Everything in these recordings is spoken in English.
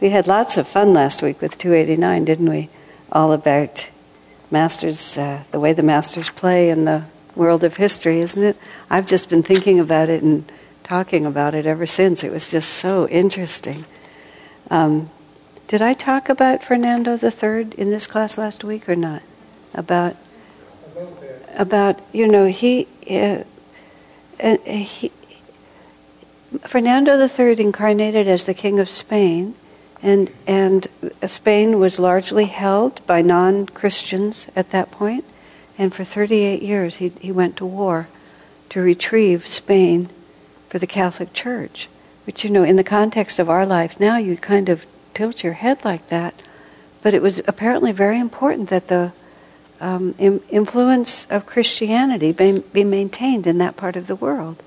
We had lots of fun last week with 289, didn't we? All about masters, uh, the way the masters play in the world of history, isn't it? I've just been thinking about it and talking about it ever since. It was just so interesting. Um, did I talk about Fernando III in this class last week or not? About about you know he uh, uh, he Fernando III incarnated as the king of Spain, and and Spain was largely held by non-Christians at that point. and for 38 years he he went to war to retrieve Spain for the Catholic Church. Which you know, in the context of our life now, you kind of tilt your head like that, but it was apparently very important that the um, Im- influence of Christianity be, be maintained in that part of the world.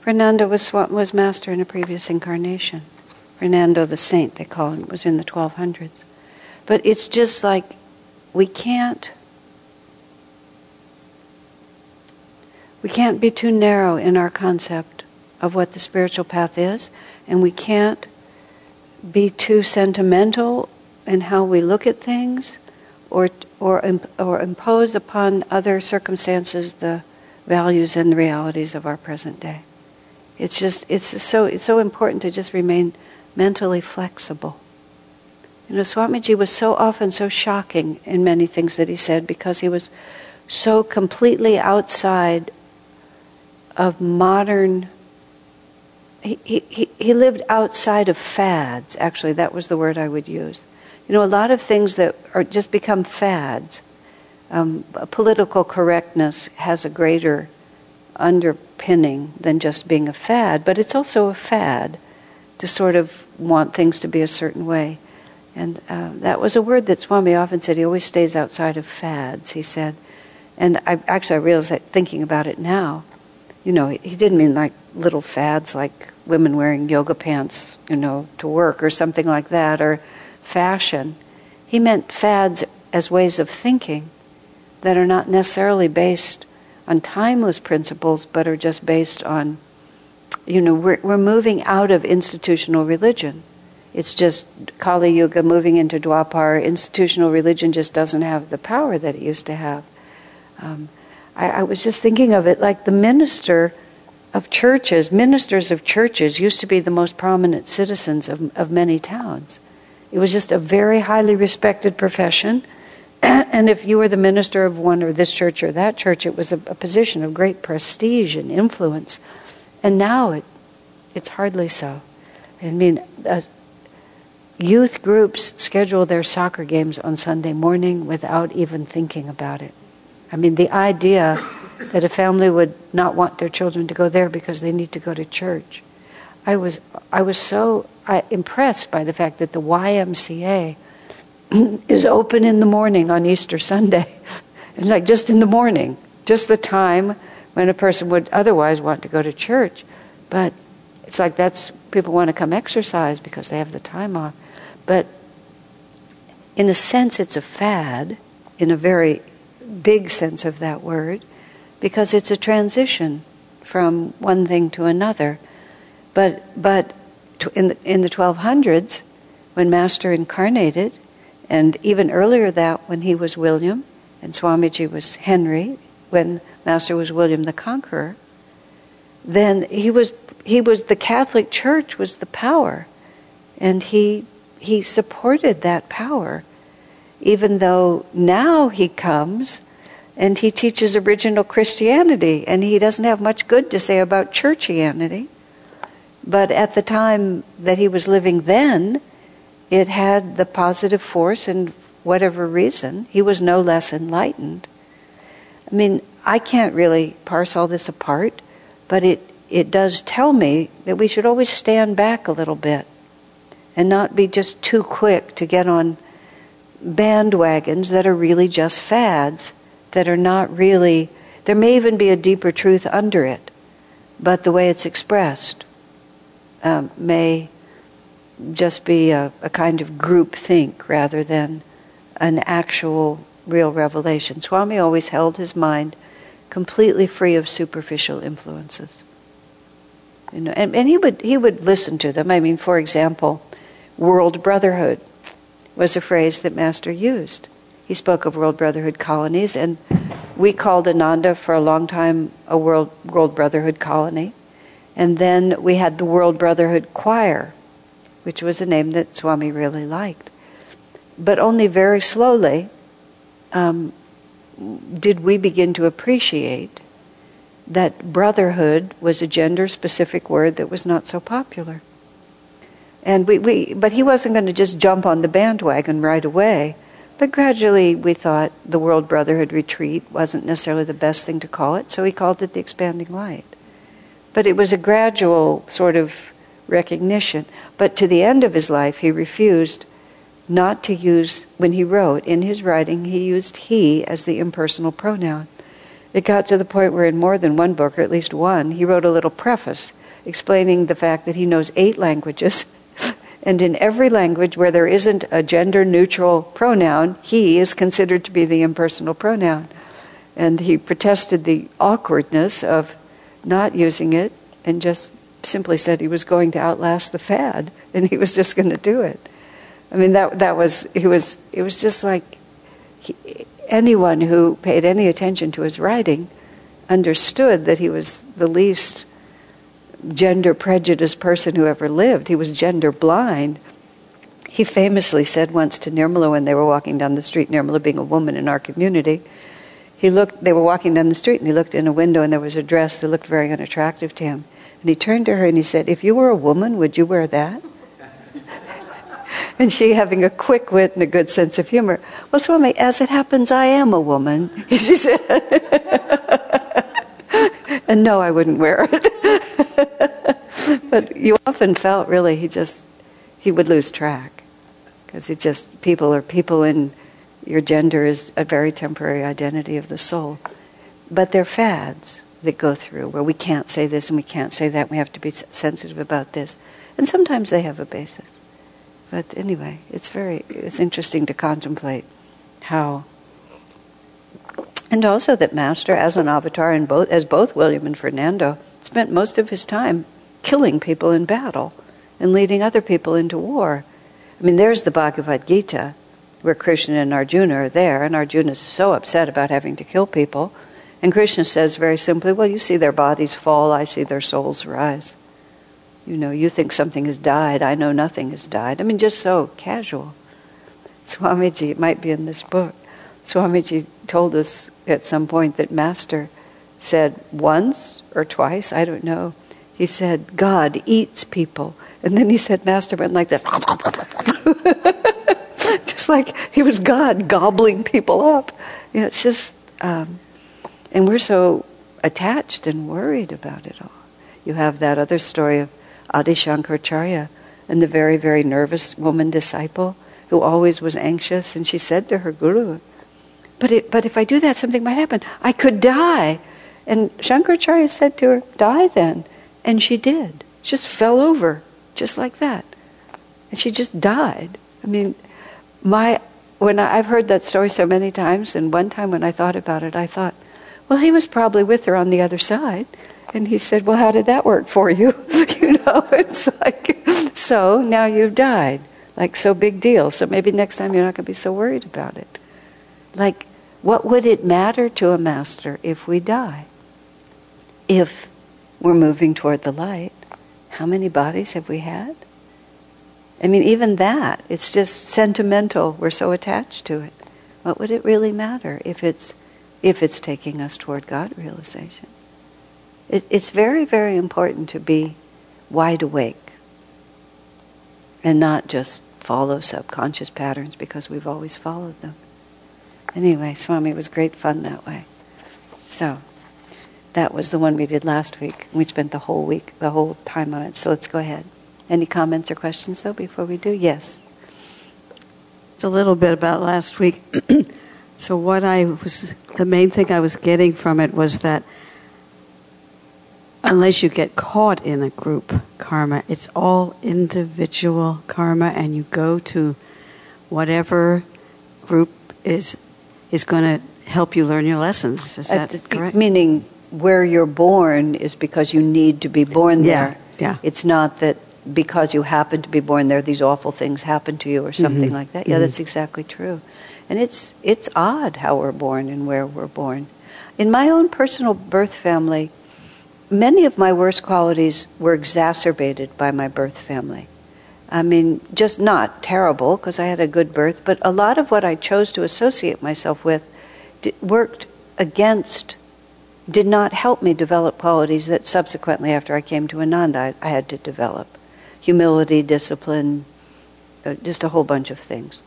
Fernando was, was master in a previous incarnation. Fernando the Saint, they call him, was in the 1200s. But it's just like we can't we can't be too narrow in our concept of what the spiritual path is, and we can't be too sentimental in how we look at things, or or or impose upon other circumstances the values and realities of our present day. It's just it's so it's so important to just remain mentally flexible. You know, Swamiji was so often so shocking in many things that he said because he was so completely outside of modern. He, he, he lived outside of fads, actually, that was the word I would use. You know, a lot of things that are just become fads. Um, political correctness has a greater underpinning than just being a fad, but it's also a fad to sort of want things to be a certain way. And uh, that was a word that Swami often said. He always stays outside of fads, he said. And I actually I realize that thinking about it now, you know, he didn't mean like little fads like women wearing yoga pants, you know, to work or something like that, or fashion. He meant fads as ways of thinking that are not necessarily based on timeless principles, but are just based on, you know, we're, we're moving out of institutional religion. It's just Kali Yuga moving into Dwapar. Institutional religion just doesn't have the power that it used to have. Um, I, I was just thinking of it like the minister of churches, ministers of churches used to be the most prominent citizens of, of many towns. It was just a very highly respected profession. and if you were the minister of one or this church or that church, it was a, a position of great prestige and influence. And now it, it's hardly so. I mean, uh, youth groups schedule their soccer games on Sunday morning without even thinking about it. I mean, the idea that a family would not want their children to go there because they need to go to church. I was, I was so impressed by the fact that the YMCA is open in the morning on Easter Sunday. it's like just in the morning, just the time when a person would otherwise want to go to church. But it's like that's people want to come exercise because they have the time off. But in a sense, it's a fad, in a very big sense of that word, because it's a transition from one thing to another. But, but in the, in the 1200s, when Master incarnated, and even earlier that when he was William and Swamiji was Henry, when Master was William the Conqueror, then he was he was the Catholic Church was the power, and he he supported that power, even though now he comes and he teaches original Christianity, and he doesn't have much good to say about churchianity. But at the time that he was living then, it had the positive force, and whatever reason, he was no less enlightened. I mean, I can't really parse all this apart, but it, it does tell me that we should always stand back a little bit and not be just too quick to get on bandwagons that are really just fads, that are not really, there may even be a deeper truth under it, but the way it's expressed um, may just be a, a kind of group think rather than an actual real revelation. Swami always held his mind completely free of superficial influences. You know, and, and he would he would listen to them. I mean, for example, world brotherhood was a phrase that Master used. He spoke of world brotherhood colonies, and we called Ananda for a long time a world, world brotherhood colony. And then we had the World Brotherhood Choir, which was a name that Swami really liked. But only very slowly um, did we begin to appreciate that brotherhood was a gender specific word that was not so popular. And we, we, but he wasn't going to just jump on the bandwagon right away. But gradually we thought the World Brotherhood Retreat wasn't necessarily the best thing to call it, so he called it the Expanding Light. But it was a gradual sort of recognition. But to the end of his life, he refused not to use, when he wrote, in his writing, he used he as the impersonal pronoun. It got to the point where, in more than one book, or at least one, he wrote a little preface explaining the fact that he knows eight languages. and in every language where there isn't a gender neutral pronoun, he is considered to be the impersonal pronoun. And he protested the awkwardness of not using it and just simply said he was going to outlast the fad and he was just going to do it. I mean, that, that was, he was, it was just like he, anyone who paid any attention to his writing understood that he was the least gender prejudiced person who ever lived. He was gender blind. He famously said once to Nirmala when they were walking down the street, Nirmala being a woman in our community, he looked, they were walking down the street and he looked in a window and there was a dress that looked very unattractive to him. And he turned to her and he said, If you were a woman, would you wear that? and she, having a quick wit and a good sense of humor, Well, as it happens, I am a woman, she said. and no, I wouldn't wear it. but you often felt really he just, he would lose track. Because he just, people are people in your gender is a very temporary identity of the soul. But they're fads that go through where we can't say this and we can't say that. We have to be sensitive about this. And sometimes they have a basis. But anyway, it's very it's interesting to contemplate how and also that master as an avatar and both as both William and Fernando spent most of his time killing people in battle and leading other people into war. I mean there's the Bhagavad Gita where Krishna and Arjuna are there, and Arjuna is so upset about having to kill people. And Krishna says very simply, Well, you see their bodies fall, I see their souls rise. You know, you think something has died, I know nothing has died. I mean, just so casual. Swamiji, it might be in this book, Swamiji told us at some point that Master said once or twice, I don't know, he said, God eats people. And then he said, Master went like this. just like he was God gobbling people up. You know, it's just, um, and we're so attached and worried about it all. You have that other story of Adi Shankaracharya and the very, very nervous woman disciple who always was anxious, and she said to her guru, but, it, but if I do that, something might happen. I could die. And Shankaracharya said to her, Die then. And she did. Just fell over, just like that. And she just died. I mean, my when I, I've heard that story so many times, and one time when I thought about it, I thought, well, he was probably with her on the other side. And he said, well, how did that work for you? you know, it's like, so now you've died. Like, so big deal. So maybe next time you're not going to be so worried about it. Like, what would it matter to a master if we die? If we're moving toward the light, how many bodies have we had? I mean, even that, it's just sentimental. We're so attached to it. What would it really matter if it's, if it's taking us toward God realization? It, it's very, very important to be wide awake and not just follow subconscious patterns because we've always followed them. Anyway, Swami, was great fun that way. So, that was the one we did last week. We spent the whole week, the whole time on it. So let's go ahead. Any comments or questions, though, before we do? Yes. It's a little bit about last week. so, what I was, the main thing I was getting from it was that unless you get caught in a group karma, it's all individual karma, and you go to whatever group is is going to help you learn your lessons. Is that correct? Meaning, where you're born is because you need to be born there. Yeah. yeah. It's not that because you happen to be born there, these awful things happen to you or something Mhm. like that. Yeah, Mhm. that's exactly true. And it's, it's odd how we're born and where we're born. In my own personal birth family, many of my worst qualities were exacerbated by my birth family. I mean, just not terrible because I had a good birth, but a lot of what I chose to associate myself with worked against, did not help me develop qualities that subsequently, after I came to Ananda, I, I had to develop humility, discipline, uh, just a whole bunch of things.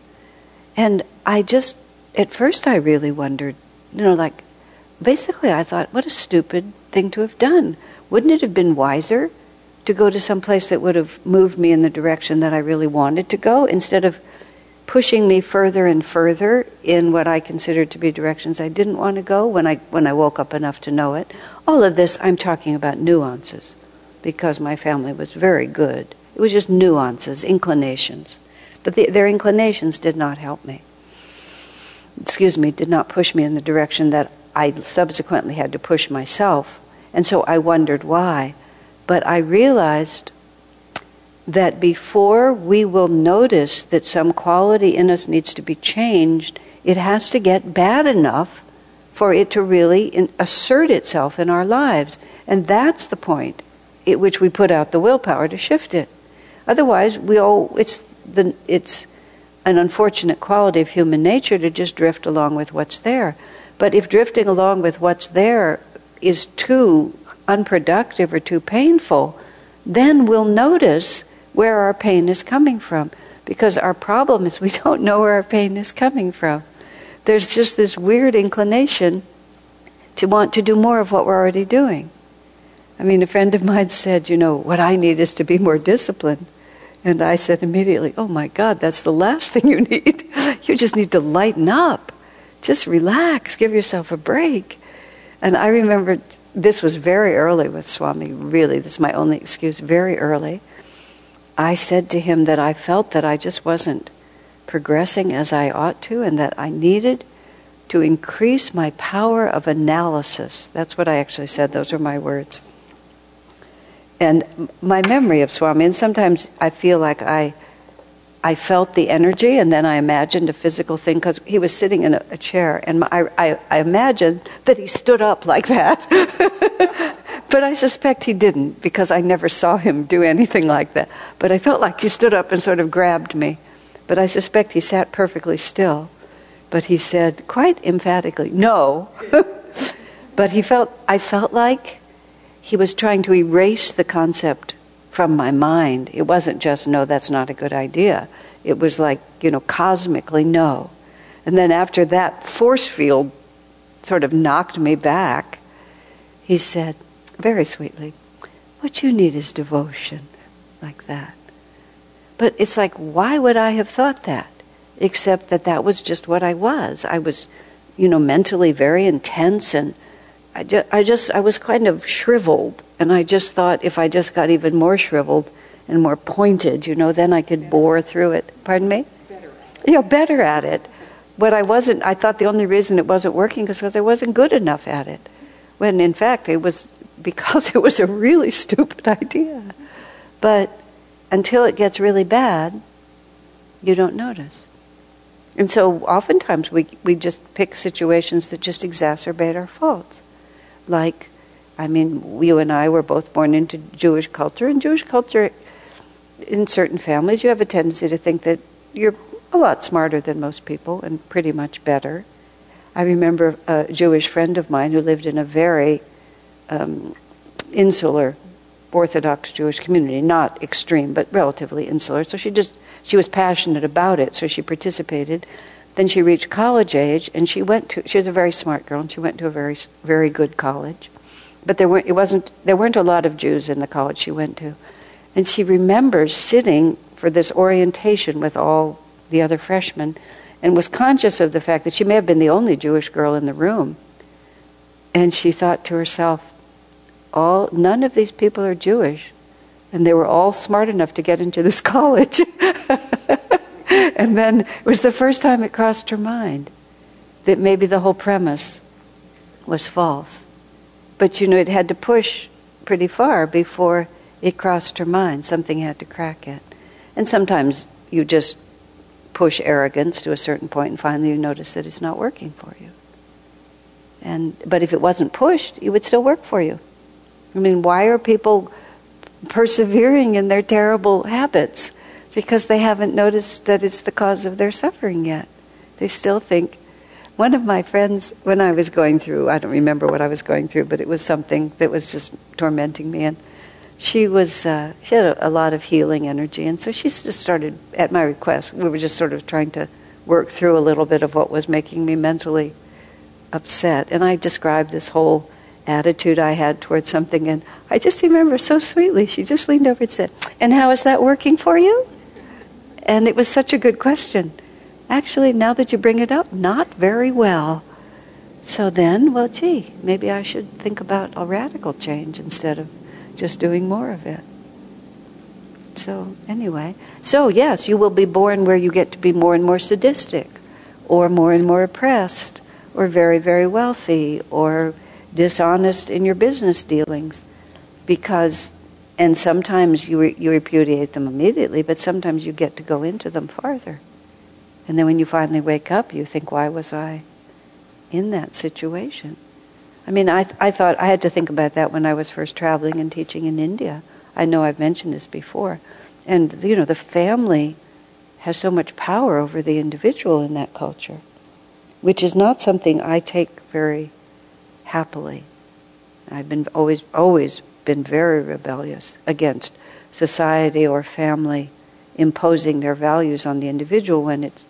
And I just, at first, I really wondered, you know, like, basically, I thought, what a stupid thing to have done. Wouldn't it have been wiser to go to some place that would have moved me in the direction that I really wanted to go instead of pushing me further and further in what I considered to be directions I didn't want to go when I when I woke up enough to know it. All of this I'm talking about nuances because my family was very good. It was just nuances, inclinations. But the, their inclinations did not help me. Excuse me, did not push me in the direction that I subsequently had to push myself. And so I wondered why. But I realized that before we will notice that some quality in us needs to be changed, it has to get bad enough for it to really in, assert itself in our lives. And that's the point at which we put out the willpower to shift it. Otherwise, we all, it's, the, it's an unfortunate quality of human nature to just drift along with what's there. But if drifting along with what's there is too unproductive or too painful, then we'll notice where our pain is coming from. Because our problem is we don't know where our pain is coming from. There's just this weird inclination to want to do more of what we're already doing. I mean, a friend of mine said, you know, what I need is to be more disciplined. And I said immediately, oh my God, that's the last thing you need. you just need to lighten up. Just relax, give yourself a break. And I remember this was very early with Swami, really, this is my only excuse, very early. I said to him that I felt that I just wasn't progressing as I ought to and that I needed to increase my power of analysis. That's what I actually said, those are my words. And my memory of Swami, and sometimes I feel like I, I felt the energy and then I imagined a physical thing because he was sitting in a, a chair and my, I, I imagined that he stood up like that. but I suspect he didn't because I never saw him do anything like that. But I felt like he stood up and sort of grabbed me. But I suspect he sat perfectly still. But he said quite emphatically, no. but he felt, I felt like he was trying to erase the concept from my mind. It wasn't just, no, that's not a good idea. It was like, you know, cosmically, no. And then after that force field sort of knocked me back, he said, very sweetly, what you need is devotion, like that. But it's like, why would I have thought that? Except that that was just what I was. I was, you know, mentally very intense and I just, I just, I was kind of shriveled, and I just thought if I just got even more shriveled and more pointed, you know, then I could bore through it. Pardon me? Better. Yeah, better at it. But I wasn't. I thought the only reason it wasn't working was because I wasn't good enough at it. When in fact it was because it was a really stupid idea. But until it gets really bad, you don't notice. And so oftentimes we, we just pick situations that just exacerbate our faults like, I mean, you and I were both born into Jewish culture, and Jewish culture, in certain families, you have a tendency to think that you're a lot smarter than most people and pretty much better. I remember a Jewish friend of mine who lived in a very um, insular Orthodox Jewish community, not extreme, but relatively insular. So she just she was passionate about it, so she participated. Then she reached college age, and she went to. She was a very smart girl, and she went to a very very good college. But there weren't it wasn't there weren't a lot of Jews in the college she went to, and she remembers sitting for this orientation with all the other freshmen, and was conscious of the fact that she may have been the only Jewish girl in the room. And she thought to herself, all none of these people are Jewish, and they were all smart enough to get into this college. and then it was the first time it crossed her mind that maybe the whole premise was false. But you know, it had to push pretty far before It crossed her mind. Something had to crack it. And sometimes you just push arrogance to a certain point and finally you notice that it's not working for you. And, but if it wasn't pushed, it would still work for you. I mean, why are people persevering in their terrible habits? Because they haven't noticed that it's the cause of their suffering yet. They still think. One of my friends, when I was going through, I don't remember what I was going through, but it was something that was just tormenting me. And she was, uh, she had a, a lot of healing energy. And so she just started, at my request, we were just sort of trying to work through a little bit of what was making me mentally upset. And I described this whole attitude I had towards something. And I just remember so sweetly, she just leaned over and said, And how is that working for you? And it was such a good question. Actually, now that you bring it up, not very well. So then, well, gee, maybe I should think about a radical change instead of just doing more of it. So, anyway, so yes, you will be born where you get to be more and more sadistic, or more and more oppressed, or very, very wealthy, or dishonest in your business dealings because and sometimes you, re- you repudiate them immediately but sometimes you get to go into them farther. And then when you finally wake up you think why was i in that situation? I mean i, th- I thought i had to think about that when i was first traveling and teaching in india. I know i've mentioned this before. And you know the family has so much power over the individual in that culture which is not something i take very happily. I've been always always been very rebellious against society or family imposing their values on the individual when it's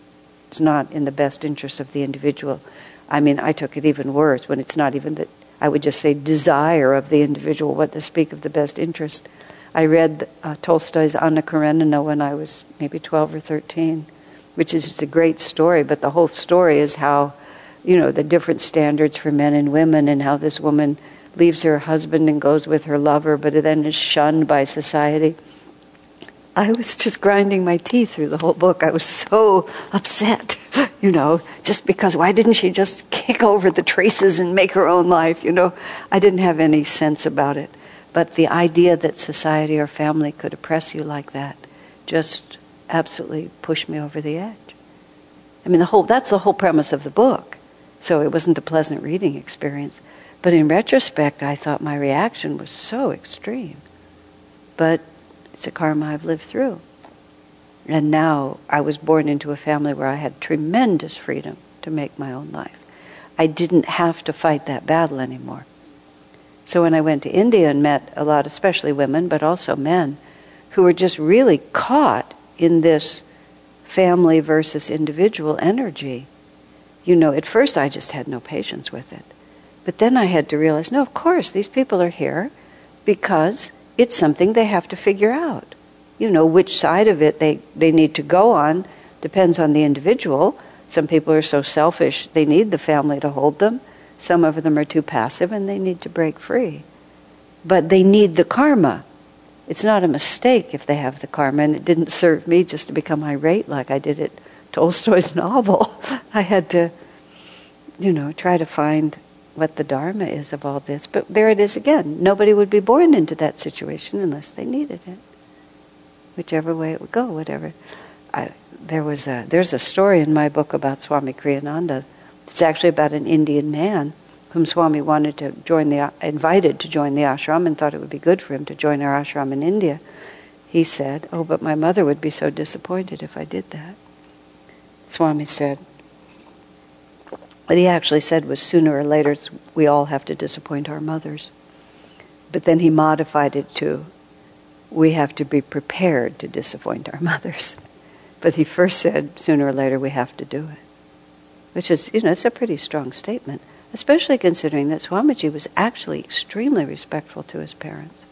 it's not in the best interest of the individual. I mean, I took it even worse when it's not even that I would just say desire of the individual, what to speak of the best interest. I read uh, Tolstoy's Anna Karenina when I was maybe 12 or 13, which is a great story, but the whole story is how you know, the different standards for men and women and how this woman leaves her husband and goes with her lover, but then is shunned by society. I was just grinding my teeth through the whole book. I was so upset, you know, just because why didn't she just kick over the traces and make her own life, you know? I didn't have any sense about it. But the idea that society or family could oppress you like that just absolutely pushed me over the edge. I mean, the whole, that's the whole premise of the book. So it wasn't a pleasant reading experience. But in retrospect, I thought my reaction was so extreme. But it's a karma I've lived through. And now I was born into a family where I had tremendous freedom to make my own life. I didn't have to fight that battle anymore. So when I went to India and met a lot, especially women, but also men, who were just really caught in this family versus individual energy, you know, at first I just had no patience with it. But then I had to realize no, of course, these people are here because it's something they have to figure out. You know, which side of it they, they need to go on depends on the individual. Some people are so selfish, they need the family to hold them. Some of them are too passive and they need to break free. But they need the karma. It's not a mistake if they have the karma, and it didn't serve me just to become irate like I did it Tolstoy's novel. I had to, you know, try to find what the Dharma is of all this. But there it is again. Nobody would be born into that situation unless they needed it. Whichever way it would go, whatever. I, there was a, there's a story in my book about Swami Kriyananda. It's actually about an Indian man whom Swami wanted to join the, invited to join the ashram and thought it would be good for him to join our ashram in India. He said, Oh, but my mother would be so disappointed if I did that. Swami said. What he actually said was sooner or later we all have to disappoint our mothers. But then he modified it to we have to be prepared to disappoint our mothers. But he first said sooner or later we have to do it. Which is, you know, it's a pretty strong statement, especially considering that Swamiji was actually extremely respectful to his parents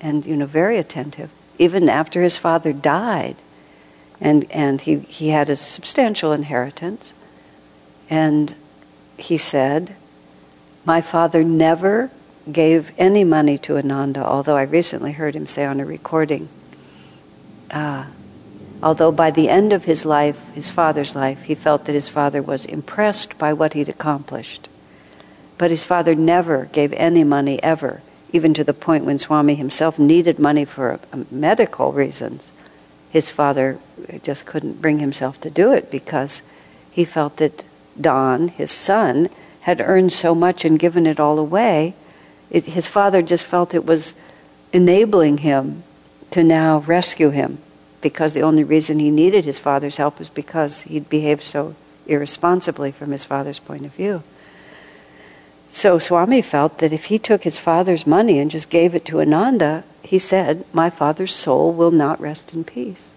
and, you know, very attentive. Even after his father died, and and he he had a substantial inheritance, and he said, "My father never gave any money to Ananda." Although I recently heard him say on a recording. Uh, although by the end of his life, his father's life, he felt that his father was impressed by what he'd accomplished. But his father never gave any money ever, even to the point when Swami himself needed money for uh, medical reasons. His father just couldn't bring himself to do it because he felt that Don, his son, had earned so much and given it all away. It, his father just felt it was enabling him to now rescue him because the only reason he needed his father's help was because he'd behaved so irresponsibly from his father's point of view. So Swami felt that if he took his father's money and just gave it to Ananda, he said, My father's soul will not rest in peace.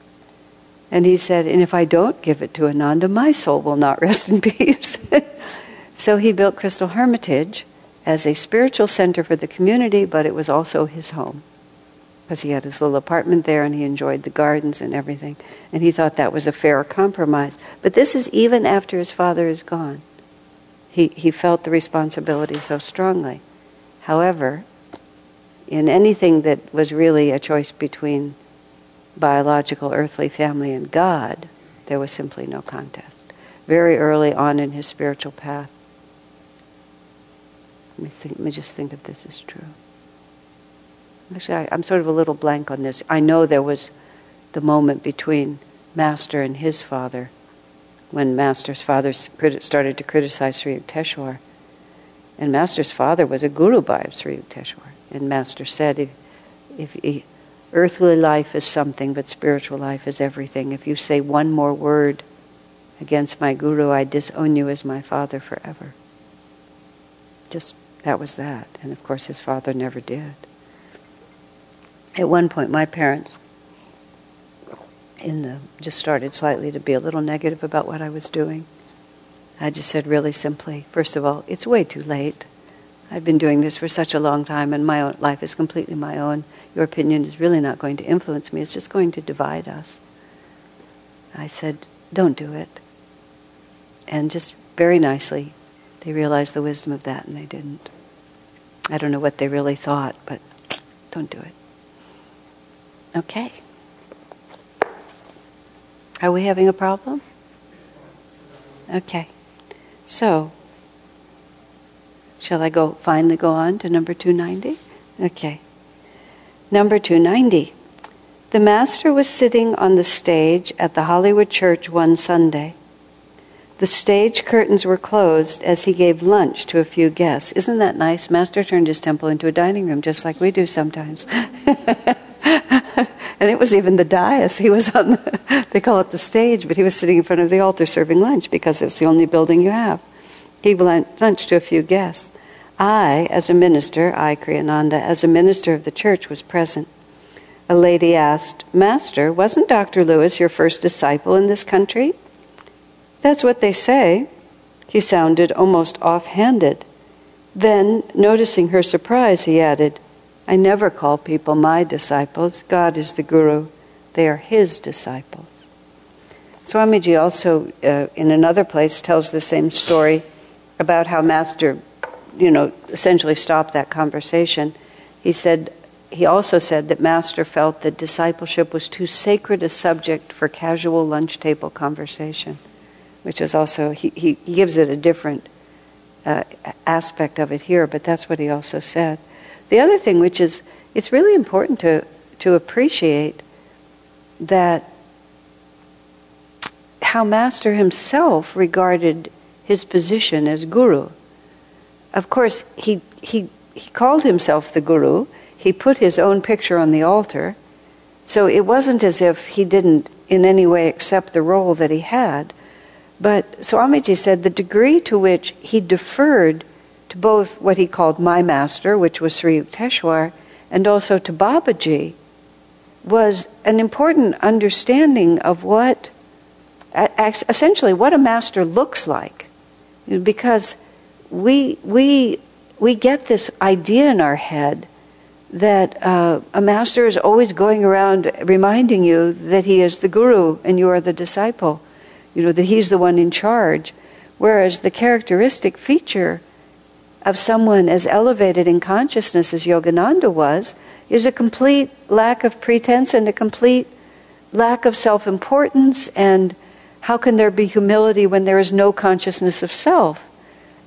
And he said, And if I don't give it to Ananda, my soul will not rest in peace. so he built Crystal Hermitage as a spiritual center for the community, but it was also his home. Because he had his little apartment there and he enjoyed the gardens and everything. And he thought that was a fair compromise. But this is even after his father is gone. He, he felt the responsibility so strongly. However, in anything that was really a choice between biological earthly family and God, there was simply no contest. Very early on in his spiritual path. Let me, think, let me just think if this is true. Actually, I, I'm sort of a little blank on this. I know there was the moment between Master and his father when Master's father started to criticize Sri Yukteswar. And Master's father was a guru by Sri Yukteswar. And Master said, if, if, if Earthly life is something, but spiritual life is everything. If you say one more word against my guru, I disown you as my father forever. Just that was that. And of course, his father never did. At one point, my parents in the just started slightly to be a little negative about what I was doing. I just said really simply, first of all, it's way too late. I've been doing this for such a long time, and my own life is completely my own. Your opinion is really not going to influence me, it's just going to divide us. I said, Don't do it. And just very nicely, they realized the wisdom of that and they didn't. I don't know what they really thought, but don't do it. Okay. Are we having a problem? Okay. So, shall I go finally go on to number 290? Okay. Number 290. The Master was sitting on the stage at the Hollywood Church one Sunday. The stage curtains were closed as he gave lunch to a few guests. Isn't that nice? Master turned his temple into a dining room, just like we do sometimes. and it was even the dais. He was on the, they call it the stage, but he was sitting in front of the altar serving lunch because it's the only building you have. He gave lunch to a few guests. I, as a minister, I, Kriyananda, as a minister of the church, was present. A lady asked, Master, wasn't Dr. Lewis your first disciple in this country? That's what they say. He sounded almost offhanded. Then, noticing her surprise, he added, I never call people my disciples. God is the Guru. They are his disciples. Swamiji also, uh, in another place, tells the same story about how Master you know, essentially stopped that conversation. He said, he also said that Master felt that discipleship was too sacred a subject for casual lunch table conversation, which is also, he, he gives it a different uh, aspect of it here, but that's what he also said. The other thing, which is, it's really important to, to appreciate that how Master himself regarded his position as guru of course, he, he, he called himself the guru. He put his own picture on the altar. So it wasn't as if he didn't in any way accept the role that he had. But Swamiji said the degree to which he deferred to both what he called my master, which was Sri Yukteswar, and also to Babaji, was an important understanding of what, essentially, what a master looks like. Because we, we, we get this idea in our head that uh, a master is always going around reminding you that he is the guru and you are the disciple, you know, that he's the one in charge. Whereas the characteristic feature of someone as elevated in consciousness as Yogananda was is a complete lack of pretense and a complete lack of self importance. And how can there be humility when there is no consciousness of self?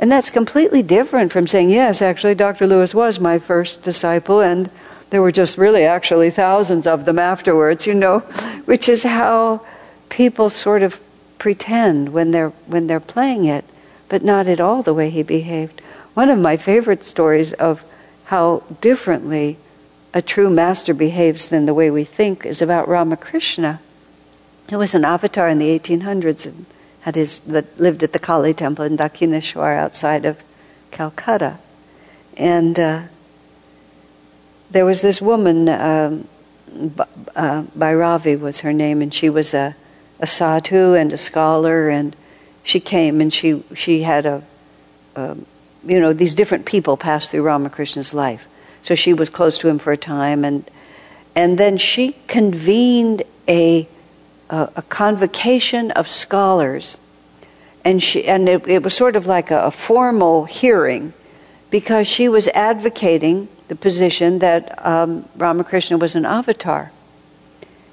And that's completely different from saying, yes, actually, Dr. Lewis was my first disciple, and there were just really actually thousands of them afterwards, you know, which is how people sort of pretend when they're, when they're playing it, but not at all the way he behaved. One of my favorite stories of how differently a true master behaves than the way we think is about Ramakrishna, who was an avatar in the 1800s and his, that lived at the Kali temple in Dakshineshwar outside of Calcutta. And uh, there was this woman, um, uh, Bhairavi was her name, and she was a, a sadhu and a scholar, and she came and she, she had a, a, you know, these different people passed through Ramakrishna's life. So she was close to him for a time, and, and then she convened a a, a convocation of scholars, and she and it, it was sort of like a, a formal hearing, because she was advocating the position that um, Ramakrishna was an avatar,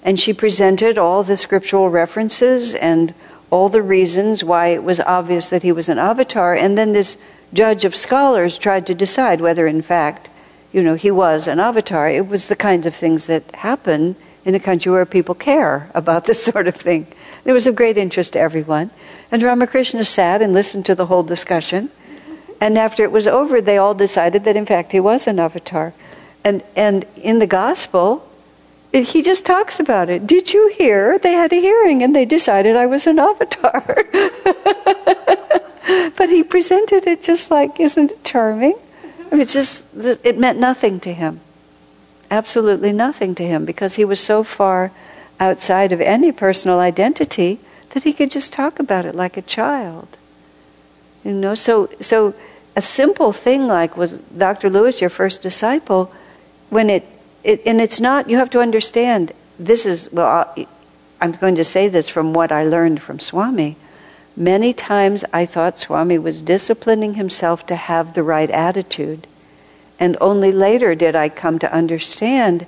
and she presented all the scriptural references and all the reasons why it was obvious that he was an avatar, and then this judge of scholars tried to decide whether, in fact, you know, he was an avatar. It was the kinds of things that happen in a country where people care about this sort of thing. It was of great interest to everyone. And Ramakrishna sat and listened to the whole discussion. And after it was over, they all decided that in fact he was an avatar. And, and in the gospel, it, he just talks about it. Did you hear? They had a hearing and they decided I was an avatar. but he presented it just like, isn't it charming? I mean, it's just, it meant nothing to him absolutely nothing to him because he was so far outside of any personal identity that he could just talk about it like a child. You know, so so a simple thing like was Dr. Lewis your first disciple when it, it and it's not you have to understand this is well I'm going to say this from what I learned from Swami. Many times I thought Swami was disciplining himself to have the right attitude and only later did I come to understand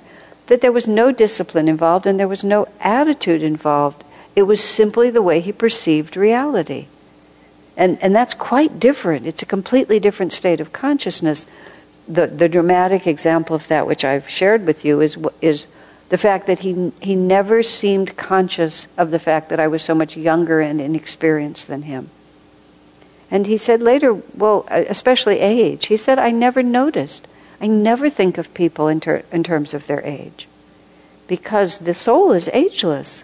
that there was no discipline involved and there was no attitude involved. It was simply the way he perceived reality. And, and that's quite different. It's a completely different state of consciousness. The, the dramatic example of that, which I've shared with you, is, is the fact that he, he never seemed conscious of the fact that I was so much younger and inexperienced than him. And he said later, well, uh, especially age, he said, I never noticed. I never think of people in, ter- in terms of their age because the soul is ageless.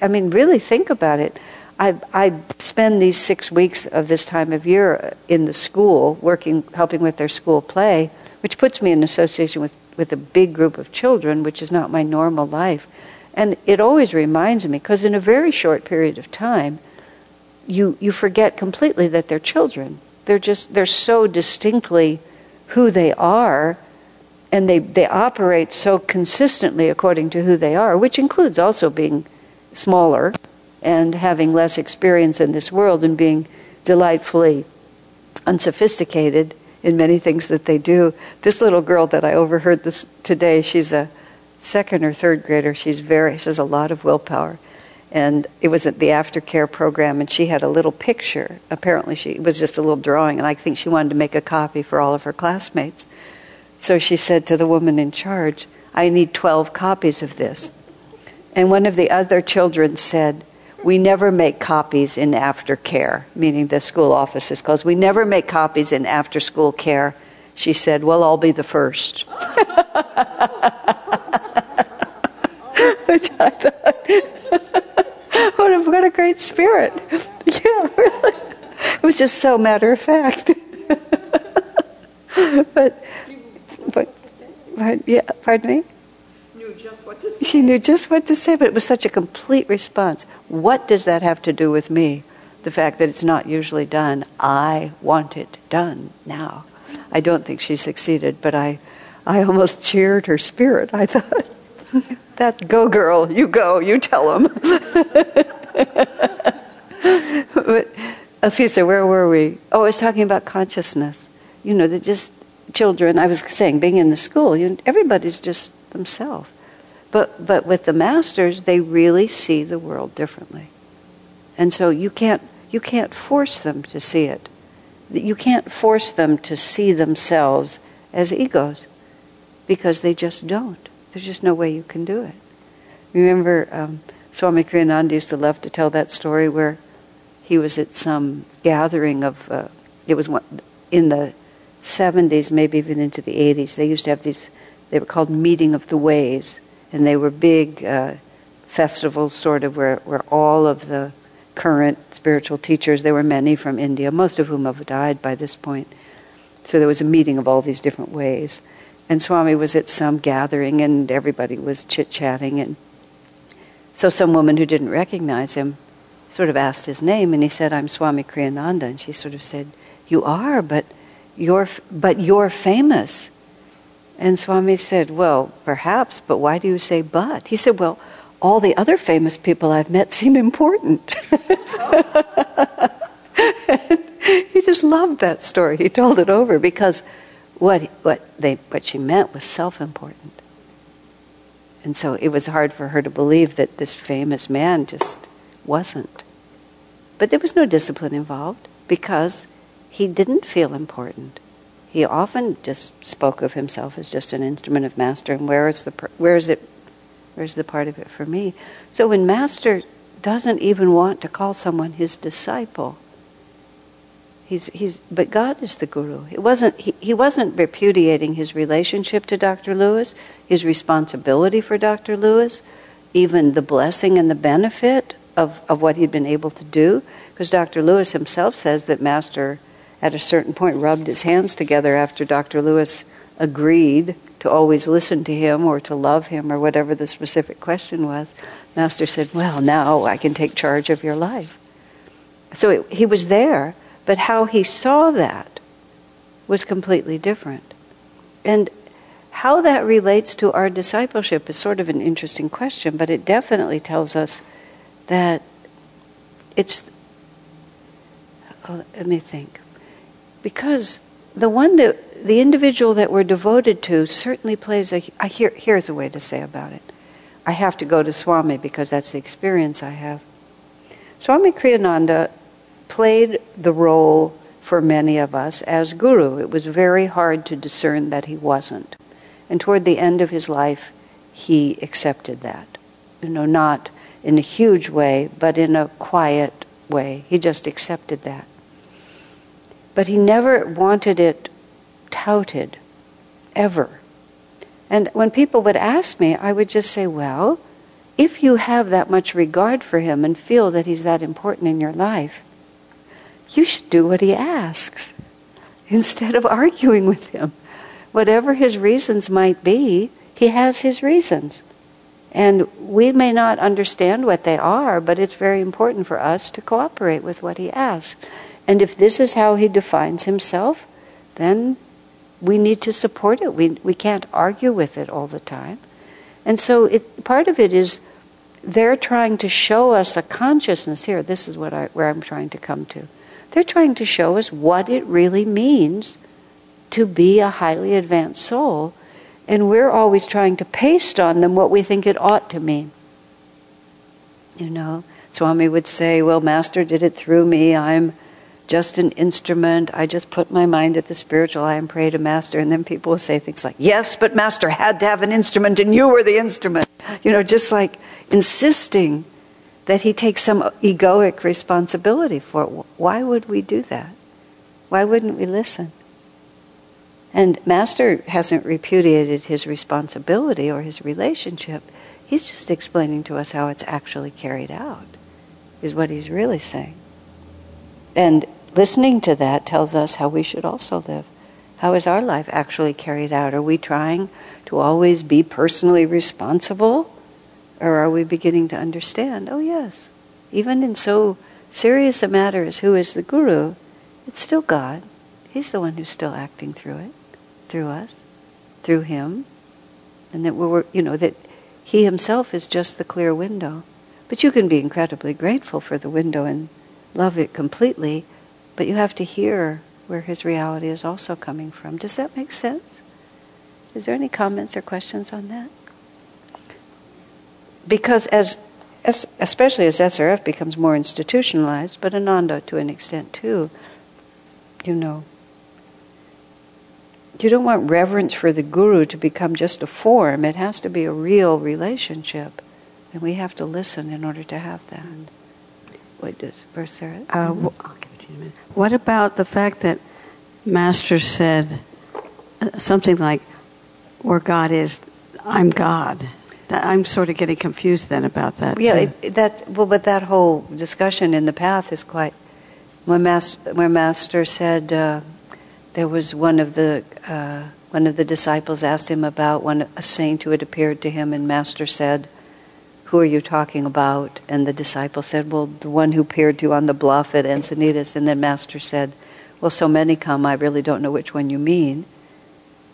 I mean, really think about it. I, I spend these six weeks of this time of year uh, in the school, working, helping with their school play, which puts me in association with, with a big group of children, which is not my normal life. And it always reminds me, because in a very short period of time, you, you forget completely that they're children. They're just, they're so distinctly who they are, and they, they operate so consistently according to who they are, which includes also being smaller and having less experience in this world and being delightfully unsophisticated in many things that they do. This little girl that I overheard this today, she's a second or third grader. She's very, she has a lot of willpower and it was at the aftercare program and she had a little picture. Apparently she it was just a little drawing and i think she wanted to make a copy for all of her classmates. So she said to the woman in charge i need 12 copies of this. And one of the other children said we never make copies in aftercare meaning the school offices because we never make copies in after school care. She said well i'll be the first. Which i thought what, a, what a great spirit. Yeah, really. It was just so matter of fact. but, but, but, yeah, pardon me? Knew just what to say. She knew just what to say, but it was such a complete response. What does that have to do with me? The fact that it's not usually done. I want it done now. I don't think she succeeded, but I, I almost cheered her spirit. I thought, that go girl, you go, you tell him. but Athisa, where were we? Oh, I was talking about consciousness. You know, that just children. I was saying, being in the school, you everybody's just themselves. But but with the masters, they really see the world differently, and so you can't you can't force them to see it. You can't force them to see themselves as egos because they just don't. There's just no way you can do it. Remember, um, Swami Kriyananda used to love to tell that story where he was at some gathering of, uh, it was one, in the 70s, maybe even into the 80s. They used to have these, they were called Meeting of the Ways, and they were big uh, festivals, sort of, where, where all of the current spiritual teachers, there were many from India, most of whom have died by this point. So there was a meeting of all these different ways. And Swami was at some gathering, and everybody was chit chatting, and so some woman who didn't recognize him sort of asked his name, and he said, "I'm Swami Kriyananda." And she sort of said, "You are, but you're but you're famous." And Swami said, "Well, perhaps, but why do you say but?" He said, "Well, all the other famous people I've met seem important." he just loved that story. He told it over because what what they what she meant was self-important. And so it was hard for her to believe that this famous man just wasn't. But there was no discipline involved because he didn't feel important. He often just spoke of himself as just an instrument of master, and where is the where is it? Where's the part of it for me? So when master doesn't even want to call someone his disciple, He's, he's, but God is the guru. It wasn't, he, he wasn't repudiating his relationship to Dr. Lewis, his responsibility for Dr. Lewis, even the blessing and the benefit of, of what he'd been able to do. Because Dr. Lewis himself says that Master, at a certain point, rubbed his hands together after Dr. Lewis agreed to always listen to him or to love him or whatever the specific question was. Master said, Well, now I can take charge of your life. So it, he was there but how he saw that was completely different. And how that relates to our discipleship is sort of an interesting question, but it definitely tells us that it's. Oh, let me think. Because the one that the individual that we're devoted to certainly plays a. I hear, here's a way to say about it. I have to go to Swami because that's the experience I have. Swami Kriyananda played the role for many of us as guru. It was very hard to discern that he wasn't. And toward the end of his life, he accepted that. You know, not in a huge way, but in a quiet way. He just accepted that. But he never wanted it touted, ever. And when people would ask me, I would just say, well, if you have that much regard for him and feel that he's that important in your life, you should do what he asks instead of arguing with him. Whatever his reasons might be, he has his reasons. And we may not understand what they are, but it's very important for us to cooperate with what he asks. And if this is how he defines himself, then we need to support it. We, we can't argue with it all the time. And so it, part of it is they're trying to show us a consciousness here. This is what I, where I'm trying to come to. They're trying to show us what it really means to be a highly advanced soul, and we're always trying to paste on them what we think it ought to mean. You know, Swami would say, Well, Master did it through me. I'm just an instrument. I just put my mind at the spiritual eye and pray to Master. And then people will say things like, Yes, but Master had to have an instrument and you were the instrument. You know, just like insisting that he takes some egoic responsibility for. Why would we do that? Why wouldn't we listen? And Master hasn't repudiated his responsibility or his relationship. He's just explaining to us how it's actually carried out, is what he's really saying. And listening to that tells us how we should also live. How is our life actually carried out? Are we trying to always be personally responsible? Or are we beginning to understand, oh, yes, even in so serious a matter as who is the guru, it's still God. He's the one who's still acting through it, through us, through him. And that we're, you know, that he himself is just the clear window. But you can be incredibly grateful for the window and love it completely, but you have to hear where his reality is also coming from. Does that make sense? Is there any comments or questions on that? Because as, as especially as SRF becomes more institutionalized, but Ananda to an extent too, you know, you don't want reverence for the guru to become just a form. It has to be a real relationship. And we have to listen in order to have that. What does verse Sarah? Uh, w- I'll give it to you in a minute. What about the fact that Master said uh, something like, where God is, I'm God? I'm sort of getting confused then about that. Yeah, it, that well, but that whole discussion in the path is quite. When Master, where Master said uh, there was one of the uh, one of the disciples asked him about one a saint who had appeared to him, and Master said, "Who are you talking about?" And the disciple said, "Well, the one who appeared to you on the bluff at Encinitas." And then Master said, "Well, so many come, I really don't know which one you mean."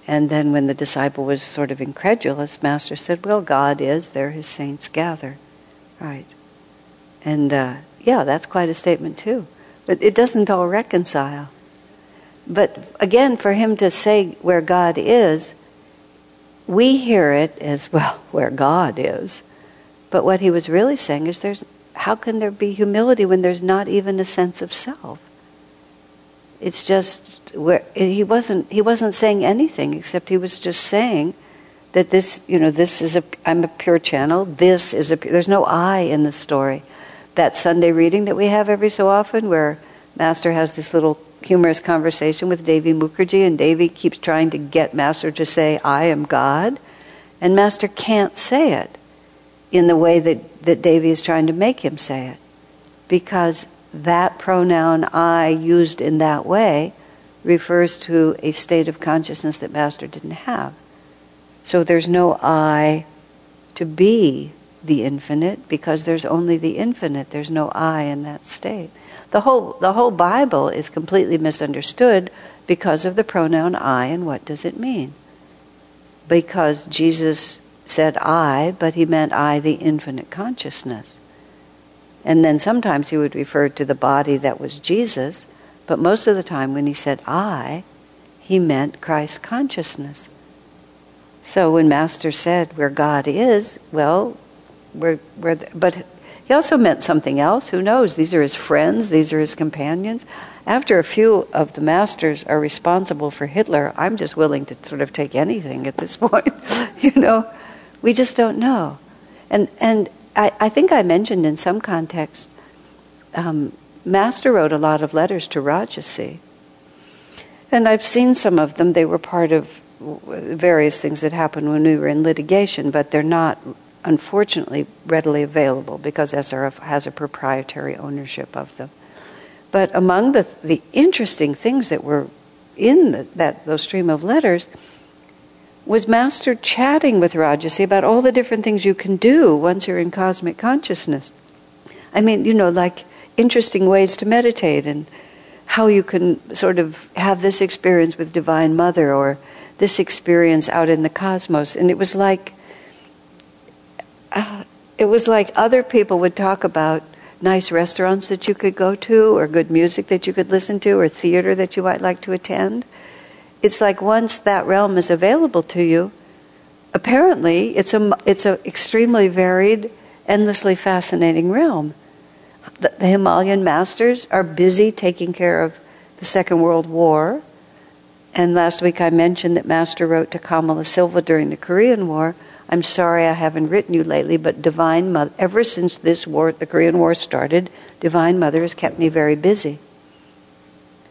And then when the disciple was sort of incredulous, Master said, Well, God is, there his saints gather. Right. And uh, yeah, that's quite a statement too. But it doesn't all reconcile. But again, for him to say where God is, we hear it as, well, where God is. But what he was really saying is there's how can there be humility when there's not even a sense of self? It's just where he wasn't he wasn't saying anything except he was just saying that this you know this is a I'm a pure channel. This is a there's no I in the story. That Sunday reading that we have every so often, where Master has this little humorous conversation with Devi Mukherjee, and Devi keeps trying to get Master to say I am God, and Master can't say it in the way that that Devi is trying to make him say it, because that pronoun I used in that way refers to a state of consciousness that Master didn't have. So there's no I to be the infinite because there's only the infinite. There's no I in that state. The whole, the whole Bible is completely misunderstood because of the pronoun I and what does it mean? Because Jesus said I, but he meant I, the infinite consciousness. And then sometimes he would refer to the body that was Jesus, but most of the time when he said I, he meant Christ consciousness. So when Master said where God is, well, where, where, but he also meant something else. Who knows? These are his friends, these are his companions. After a few of the masters are responsible for Hitler, I'm just willing to sort of take anything at this point. you know, we just don't know. And, and I, I think I mentioned in some context, um, Master wrote a lot of letters to Rajarsi. And I've seen some of them. They were part of various things that happened when we were in litigation, but they're not, unfortunately, readily available because SRF has a proprietary ownership of them. But among the, the interesting things that were in the, that those stream of letters was Master chatting with Rajarsi about all the different things you can do once you're in cosmic consciousness. I mean, you know, like interesting ways to meditate and how you can sort of have this experience with Divine Mother or this experience out in the cosmos. And it was like, uh, it was like other people would talk about nice restaurants that you could go to, or good music that you could listen to, or theater that you might like to attend. It's like once that realm is available to you, apparently it's a it's an extremely varied, endlessly fascinating realm. The, the Himalayan masters are busy taking care of the Second World War. And last week I mentioned that Master wrote to Kamala Silva during the Korean War I'm sorry I haven't written you lately, but Divine Mother, ever since this war, the Korean War started, Divine Mother has kept me very busy.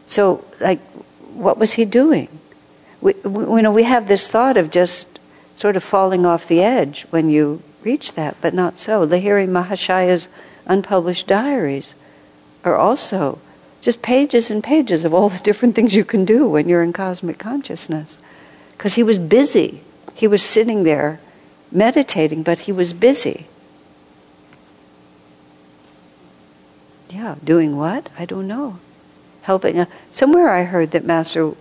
So, like, what was he doing? We, we, you know, we have this thought of just sort of falling off the edge when you reach that, but not so. Lahiri Mahashaya's unpublished diaries are also just pages and pages of all the different things you can do when you're in cosmic consciousness. Because he was busy. He was sitting there meditating, but he was busy. Yeah, doing what? I don't know. Helping. Uh, somewhere I heard that Master,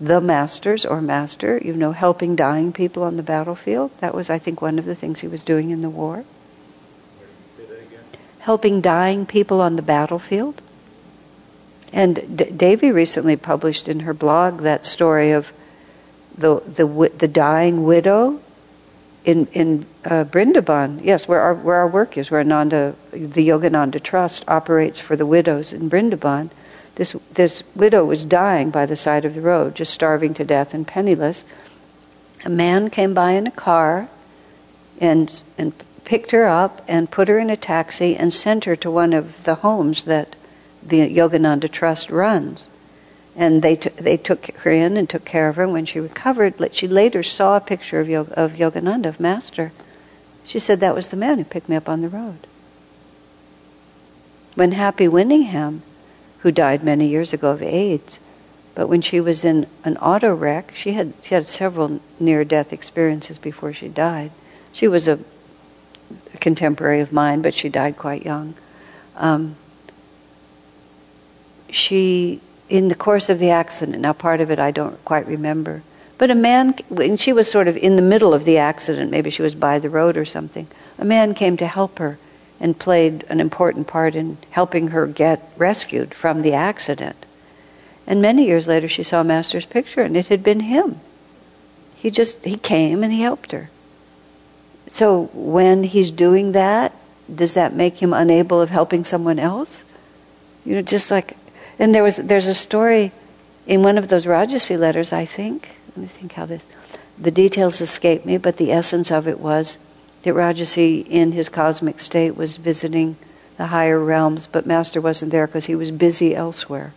the Masters or Master, you know, helping dying people on the battlefield. That was, I think, one of the things he was doing in the war. Helping dying people on the battlefield. And D- Devi recently published in her blog that story of the, the, the dying widow in in uh, Brindaban, yes, where our where our work is, where Ananda, the Yogananda Trust operates for the widows in Brindaban, This, this widow was dying by the side of the road, just starving to death and penniless. A man came by in a car and, and picked her up and put her in a taxi and sent her to one of the homes that the Yogananda Trust runs. And they, t- they took her in and took care of her. And when she recovered, she later saw a picture of, Yog- of Yogananda, of Master. She said, That was the man who picked me up on the road. When Happy Winningham, who died many years ago of AIDS, but when she was in an auto wreck, she had, she had several near death experiences before she died. She was a, a contemporary of mine, but she died quite young. Um, she, in the course of the accident, now part of it I don't quite remember, but a man, and she was sort of in the middle of the accident, maybe she was by the road or something, a man came to help her and played an important part in helping her get rescued from the accident. And many years later, she saw Master's picture, and it had been him. He just, he came and he helped her. So when he's doing that, does that make him unable of helping someone else? You know, just like, and there was, there's a story in one of those Rajarsi letters, I think. Let me think how this, the details escape me, but the essence of it was that Rajarsi, in his cosmic state, was visiting the higher realms, but Master wasn't there because he was busy elsewhere.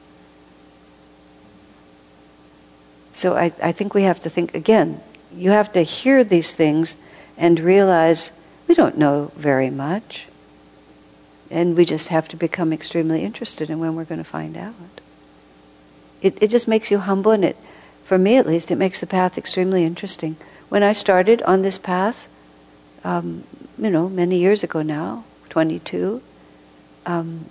So I, I think we have to think again, you have to hear these things and realize we don't know very much. And we just have to become extremely interested in when we're going to find out. It, it just makes you humble, and it, for me at least, it makes the path extremely interesting. When I started on this path, um, you know, many years ago now, 22, um,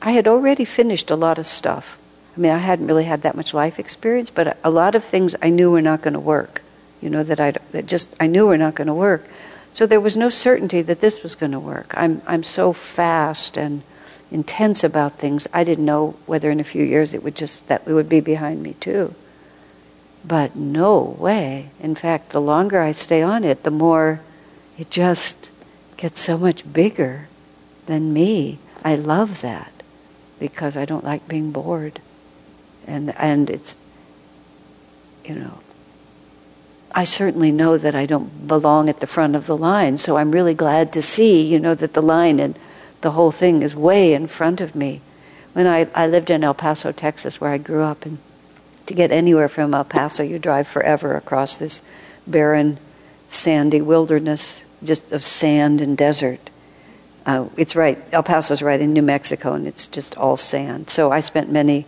I had already finished a lot of stuff. I mean, I hadn't really had that much life experience, but a lot of things I knew were not going to work. You know, that I that just I knew were not going to work. So there was no certainty that this was going to work. I'm I'm so fast and intense about things. I didn't know whether in a few years it would just that it would be behind me too. But no way. In fact, the longer I stay on it, the more it just gets so much bigger than me. I love that because I don't like being bored and and it's you know I certainly know that I don't belong at the front of the line, so I'm really glad to see, you know, that the line and the whole thing is way in front of me. When I, I lived in El Paso, Texas, where I grew up, and to get anywhere from El Paso, you drive forever across this barren, sandy wilderness, just of sand and desert. Uh, it's right, El Paso's right in New Mexico, and it's just all sand. So I spent many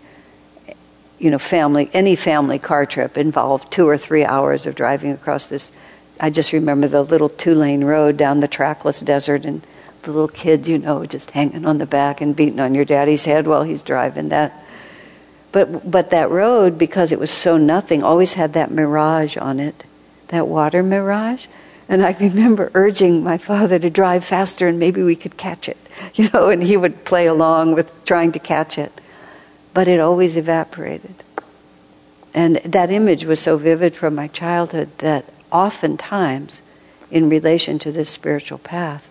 you know, family, any family car trip involved two or three hours of driving across this. I just remember the little two lane road down the trackless desert and the little kids, you know, just hanging on the back and beating on your daddy's head while he's driving that. But, but that road, because it was so nothing, always had that mirage on it, that water mirage. And I remember urging my father to drive faster and maybe we could catch it, you know, and he would play along with trying to catch it but it always evaporated. And that image was so vivid from my childhood that oftentimes, in relation to this spiritual path,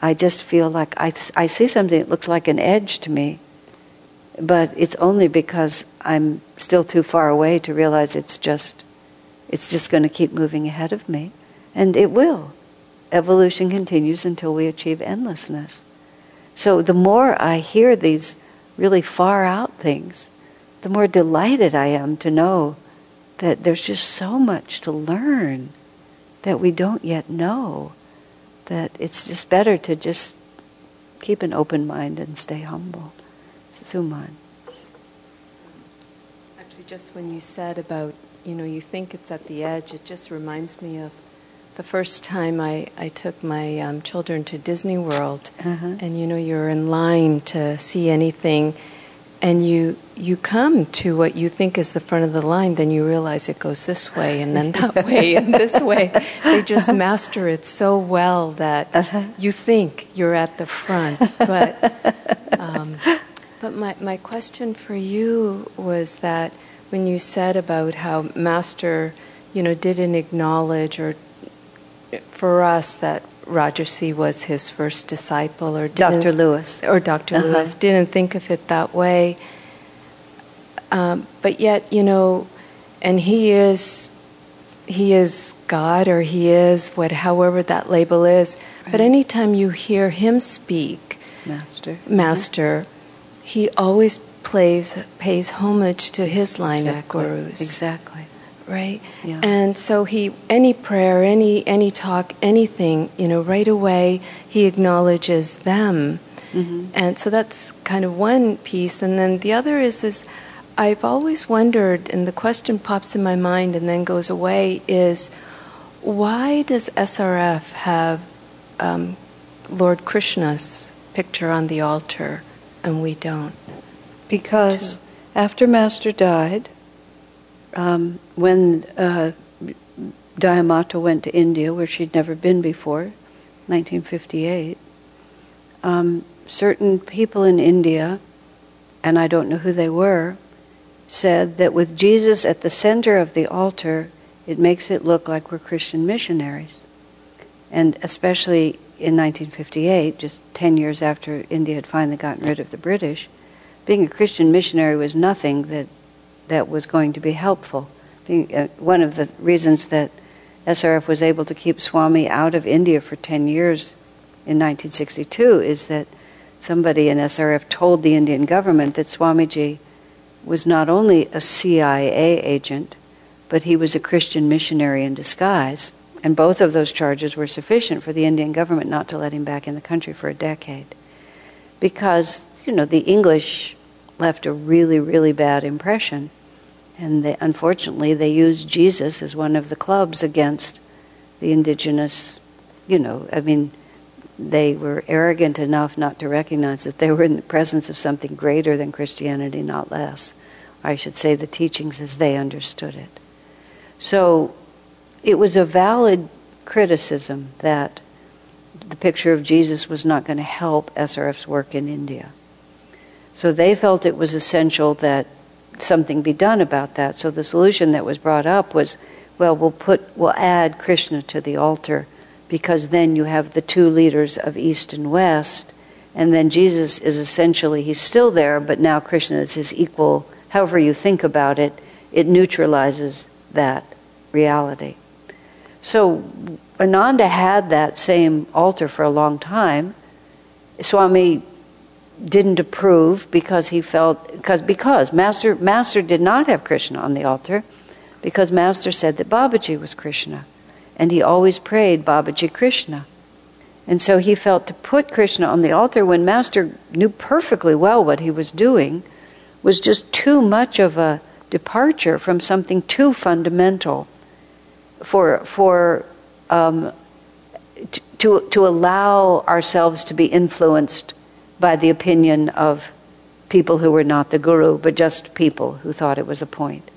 I just feel like I, I see something that looks like an edge to me, but it's only because I'm still too far away to realize it's just, it's just going to keep moving ahead of me. And it will. Evolution continues until we achieve endlessness. So the more I hear these really far out things, the more delighted I am to know that there's just so much to learn that we don't yet know. That it's just better to just keep an open mind and stay humble. Suman. Actually, just when you said about, you know, you think it's at the edge, it just reminds me of the first time I, I took my um, children to Disney World, uh-huh. and you know, you're in line to see anything, and you you come to what you think is the front of the line, then you realize it goes this way and then that way and this way. They just master it so well that uh-huh. you think you're at the front. But um, but my my question for you was that when you said about how Master, you know, didn't acknowledge or for us that Rajarsi was his first disciple, or Dr. Lewis, or doctor uh-huh. Lewis didn't think of it that way. Um, but yet, you know, and he is he is God or he is what however that label is. Right. But anytime you hear him speak, master, master, mm-hmm. he always plays pays homage to his line exactly. of gurus. Exactly. Right? Yeah. And so he any prayer, any any talk, anything, you know, right away he acknowledges them. Mm-hmm. And so that's kind of one piece and then the other is is I've always wondered, and the question pops in my mind and then goes away, is why does SRF have um, Lord Krishna's picture on the altar and we don't? Because after Master died, um, when uh, went to India, where she'd never been before, 1958, um, certain people in India, and I don't know who they were, said that with Jesus at the center of the altar, it makes it look like we're Christian missionaries. And especially in 1958, just 10 years after India had finally gotten rid of the British, being a Christian missionary was nothing that, that was going to be helpful. Uh, one of the reasons that SRF was able to keep Swami out of India for 10 years in 1962 is that somebody in SRF told the Indian government that Swamiji was not only a CIA agent, but he was a Christian missionary in disguise. And both of those charges were sufficient for the Indian government not to let him back in the country for a decade. Because, you know, the English left a really, really bad impression. And they, unfortunately, they used Jesus as one of the clubs against the indigenous, you know, I mean, they were arrogant enough not to recognize that they were in the presence of something greater than Christianity, not less. I should say the teachings as they understood it. So it was a valid criticism that the picture of Jesus was not going to help SRF's work in India. So they felt it was essential that something be done about that. So the solution that was brought up was well, we'll put we'll add Krishna to the altar because then you have the two leaders of East and West, and then Jesus is essentially, he's still there, but now Krishna is his equal. However, you think about it, it neutralizes that reality. So, Ananda had that same altar for a long time. Swami didn't approve because he felt because because master master did not have krishna on the altar because master said that babaji was krishna and he always prayed Babaji Krishna. And so he felt to put Krishna on the altar when Master knew perfectly well what he was doing was just too much of a departure from something too fundamental for, for um, to, to allow ourselves to be influenced by the opinion of people who were not the guru, but just people who thought it was a point.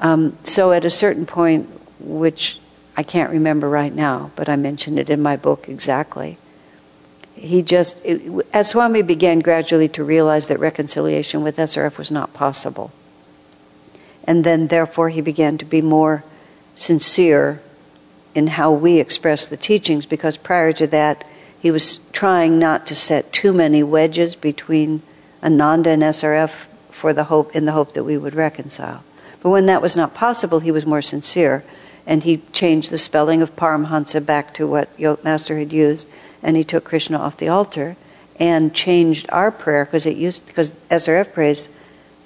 Um, so at a certain point, which I can't remember right now, but I mentioned it in my book exactly. He just, it, as Swami began gradually to realize that reconciliation with SRF was not possible. And then, therefore, he began to be more sincere in how we express the teachings, because prior to that, he was trying not to set too many wedges between Ananda and SRF for the hope, in the hope that we would reconcile. But when that was not possible, he was more sincere and he changed the spelling of Paramhansa back to what Yoga Master had used, and he took Krishna off the altar and changed our prayer because it used because SRF prays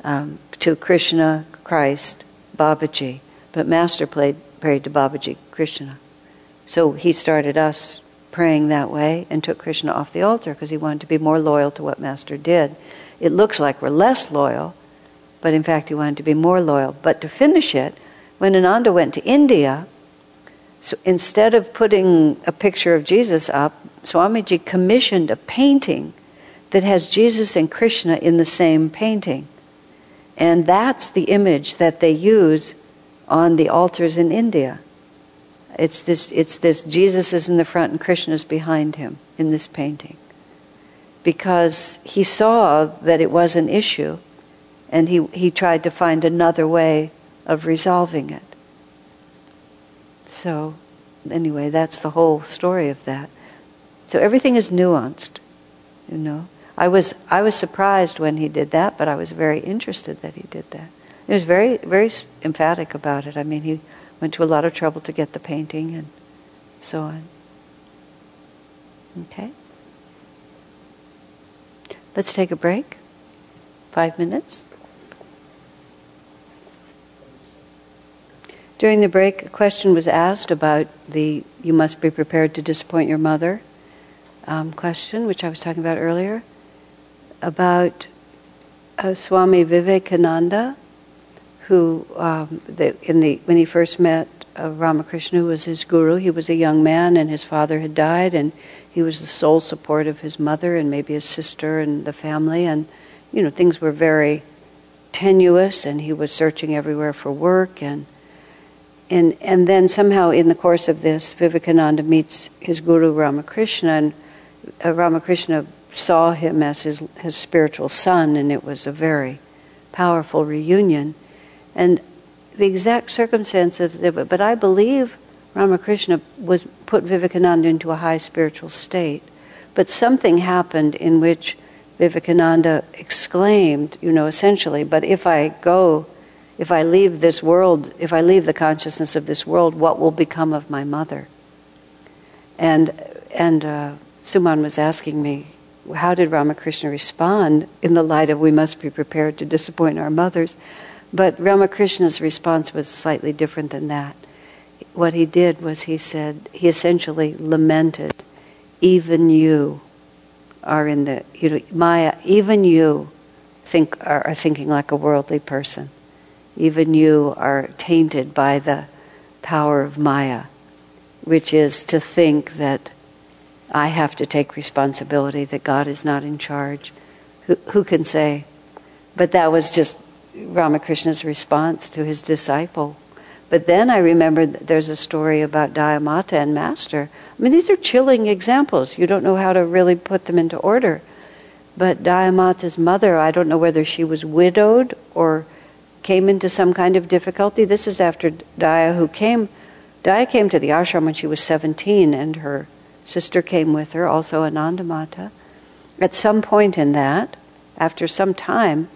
um, to Krishna, Christ, Babaji, but Master played, prayed to Babaji, Krishna. So he started us praying that way and took Krishna off the altar because he wanted to be more loyal to what Master did. It looks like we're less loyal, but in fact he wanted to be more loyal. But to finish it, when Ananda went to India, so instead of putting a picture of Jesus up, Swamiji commissioned a painting that has Jesus and Krishna in the same painting. And that's the image that they use on the altars in India. It's this, it's this Jesus is in the front and Krishna is behind him in this painting. Because he saw that it was an issue and he, he tried to find another way of resolving it. So, anyway, that's the whole story of that. So everything is nuanced, you know. I was I was surprised when he did that, but I was very interested that he did that. He was very very emphatic about it. I mean, he went to a lot of trouble to get the painting and so on. Okay. Let's take a break. Five minutes. During the break, a question was asked about the you must be prepared to disappoint your mother um, question, which I was talking about earlier, about uh, Swami Vivekananda, who um, the, in the when he first met uh, Ramakrishna, who was his guru, he was a young man and his father had died, and he was the sole support of his mother and maybe his sister and the family. And, you know, things were very tenuous and he was searching everywhere for work. And, and, and then somehow in the course of this, Vivekananda meets his guru Ramakrishna. And uh, Ramakrishna saw him as his, his spiritual son, and it was a very powerful reunion. And the exact circumstances, but I believe Ramakrishna was put Vivekananda into a high spiritual state. But something happened in which Vivekananda exclaimed, you know, essentially, but if I go, if I leave this world, if I leave the consciousness of this world, what will become of my mother? And, and uh, Suman was asking me, how did Ramakrishna respond in the light of we must be prepared to disappoint our mothers? But Ramakrishna's response was slightly different than that what he did was he said, he essentially lamented, even you are in the, you know, Maya, even you think, are, are thinking like a worldly person. Even you are tainted by the power of Maya, which is to think that I have to take responsibility, that God is not in charge. Who, who can say? But that was just Ramakrishna's response to his disciple but then I remembered there's a story about Dayamata and Master. I mean, these are chilling examples. You don't know how to really put them into order. But Dayamata's mother, I don't know whether she was widowed or came into some kind of difficulty. This is after Daya, who came. Daya came to the ashram when she was 17, and her sister came with her, also Anandamata. At some point in that, after some time,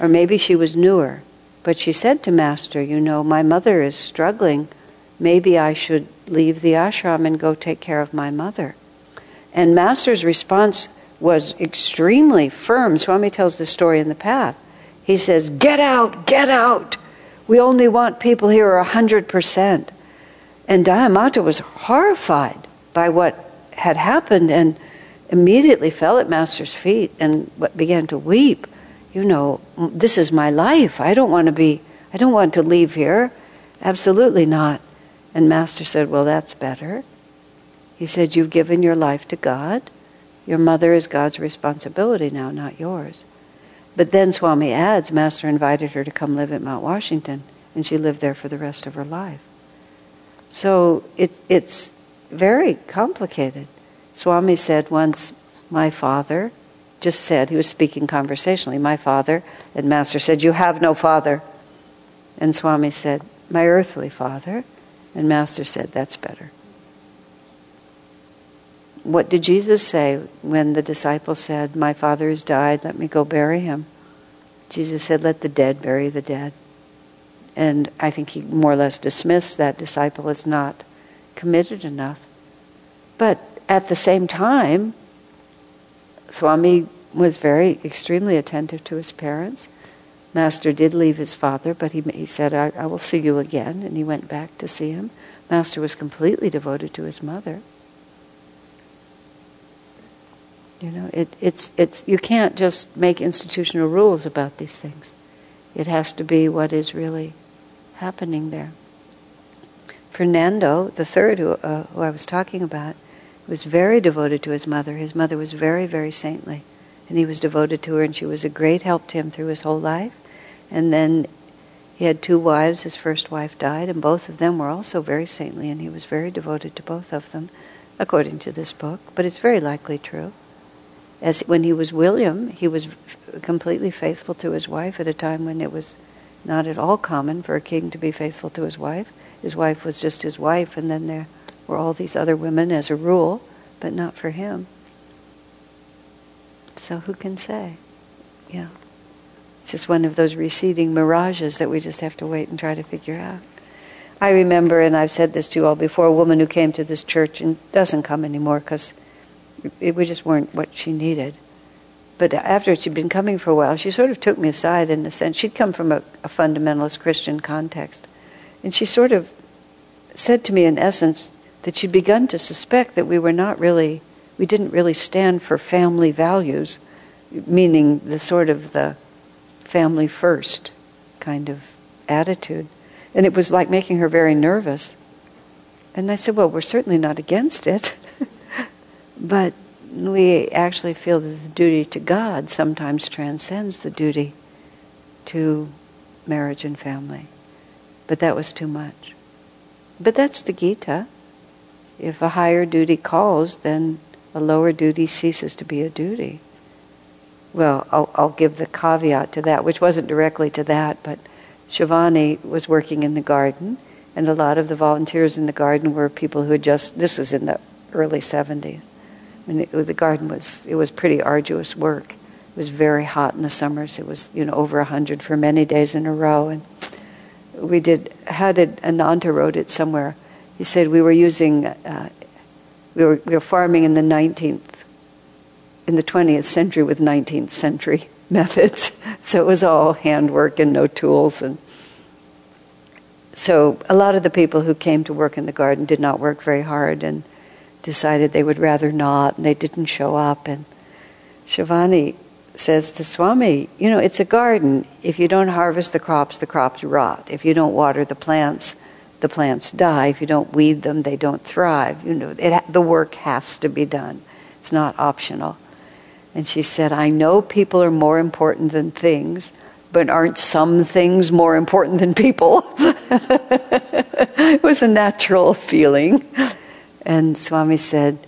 or maybe she was newer, but she said to Master, You know, my mother is struggling. Maybe I should leave the ashram and go take care of my mother. And Master's response was extremely firm. Swami tells the story in the path. He says, Get out, get out. We only want people here are 100%. And Dayamata was horrified by what had happened and immediately fell at Master's feet and began to weep you know, this is my life. I don't want to be, I don't want to leave here. Absolutely not. And Master said, Well, that's better. He said, You've given your life to God. Your mother is God's responsibility now, not yours. But then Swami adds, Master invited her to come live at Mount Washington, and she lived there for the rest of her life. So it, it's very complicated. Swami said once, My father just said, he was speaking conversationally, my father, and Master said, You have no father. And Swami said, My earthly father. And Master said, That's better. What did Jesus say when the disciple said, My father has died, let me go bury him? Jesus said, Let the dead bury the dead. And I think he more or less dismissed that disciple as not committed enough. But at the same time, Swami was very extremely attentive to his parents. Master did leave his father, but he, he said, I, I will see you again, and he went back to see him. Master was completely devoted to his mother. You know, it, it's, it's, you can't just make institutional rules about these things. It has to be what is really happening there. Fernando, the third who, uh, who I was talking about, was very devoted to his mother. His mother was very, very saintly. And he was devoted to her, and she was a great help to him through his whole life. And then he had two wives. His first wife died, and both of them were also very saintly, and he was very devoted to both of them, according to this book. But it's very likely true. As when he was William, he was completely faithful to his wife at a time when it was not at all common for a king to be faithful to his wife. His wife was just his wife, and then there were all these other women as a rule, but not for him. So who can say? Yeah. It's just one of those receding mirages that we just have to wait and try to figure out. I remember, and I've said this to you all before, a woman who came to this church and doesn't come anymore because we just weren't what she needed. But after she'd been coming for a while, she sort of took me aside in a sense. She'd come from a, a fundamentalist Christian context. And she sort of said to me, in essence, that she'd begun to suspect that we were not really, we didn't really stand for family values, meaning the sort of the family first kind of attitude. And it was like making her very nervous. And I said, Well, we're certainly not against it. but we actually feel that the duty to God sometimes transcends the duty to marriage and family. But that was too much. But that's the Gita. If a higher duty calls, then a lower duty ceases to be a duty. Well, I'll, I'll give the caveat to that, which wasn't directly to that, but Shivani was working in the garden, and a lot of the volunteers in the garden were people who had just, this was in the early 70s. And it, the garden was, it was pretty arduous work. It was very hot in the summers. It was, you know, over 100 for many days in a row. And we did, how did Ananta wrote it somewhere? He said we were using, uh, we, were, we were farming in the 19th, in the 20th century with 19th century methods. So it was all handwork and no tools. And so a lot of the people who came to work in the garden did not work very hard and decided they would rather not, and they didn't show up. And Shivani says to Swami, You know, it's a garden. If you don't harvest the crops, the crops rot. If you don't water the plants, the plants die. If you don't weed them, they don't thrive. You know, it, the work has to be done. It's not optional. And she said, I know people are more important than things, but aren't some things more important than people? it was a natural feeling. And Swami said,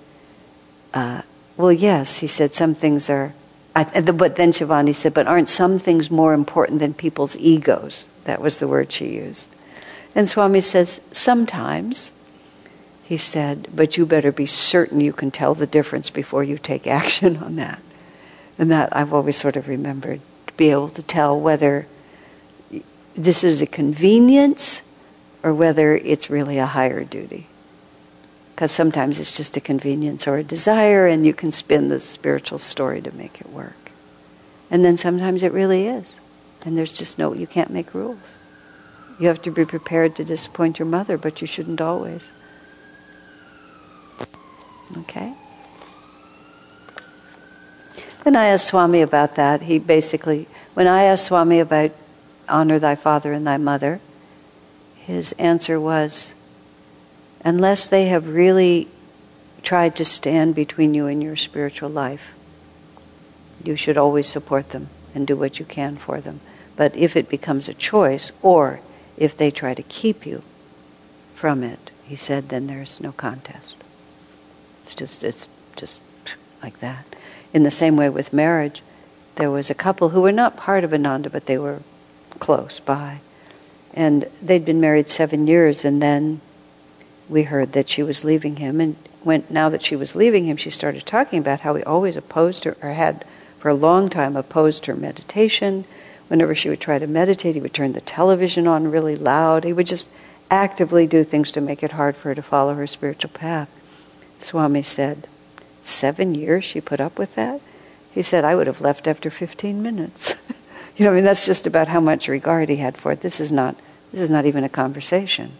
uh, Well, yes. He said, Some things are. But then Shivani said, But aren't some things more important than people's egos? That was the word she used. And Swami says, Sometimes. He said, But you better be certain you can tell the difference before you take action on that. And that I've always sort of remembered to be able to tell whether this is a convenience or whether it's really a higher duty. Because sometimes it's just a convenience or a desire, and you can spin the spiritual story to make it work. And then sometimes it really is. And there's just no, you can't make rules. You have to be prepared to disappoint your mother, but you shouldn't always. Okay? When I asked Swami about that. He basically, when I asked Swami about honor thy father and thy mother, his answer was, unless they have really tried to stand between you and your spiritual life, you should always support them and do what you can for them. But if it becomes a choice, or if they try to keep you from it, he said, then there's no contest. It's just, it's just like that. In the same way with marriage, there was a couple who were not part of Ananda, but they were close by. And they'd been married seven years, and then we heard that she was leaving him. And when, now that she was leaving him, she started talking about how he always opposed her, or had for a long time opposed her meditation. Whenever she would try to meditate, he would turn the television on really loud. He would just actively do things to make it hard for her to follow her spiritual path. Swami said, Seven years she put up with that? He said, I would have left after 15 minutes. you know, I mean, that's just about how much regard he had for it. This is not, this is not even a conversation.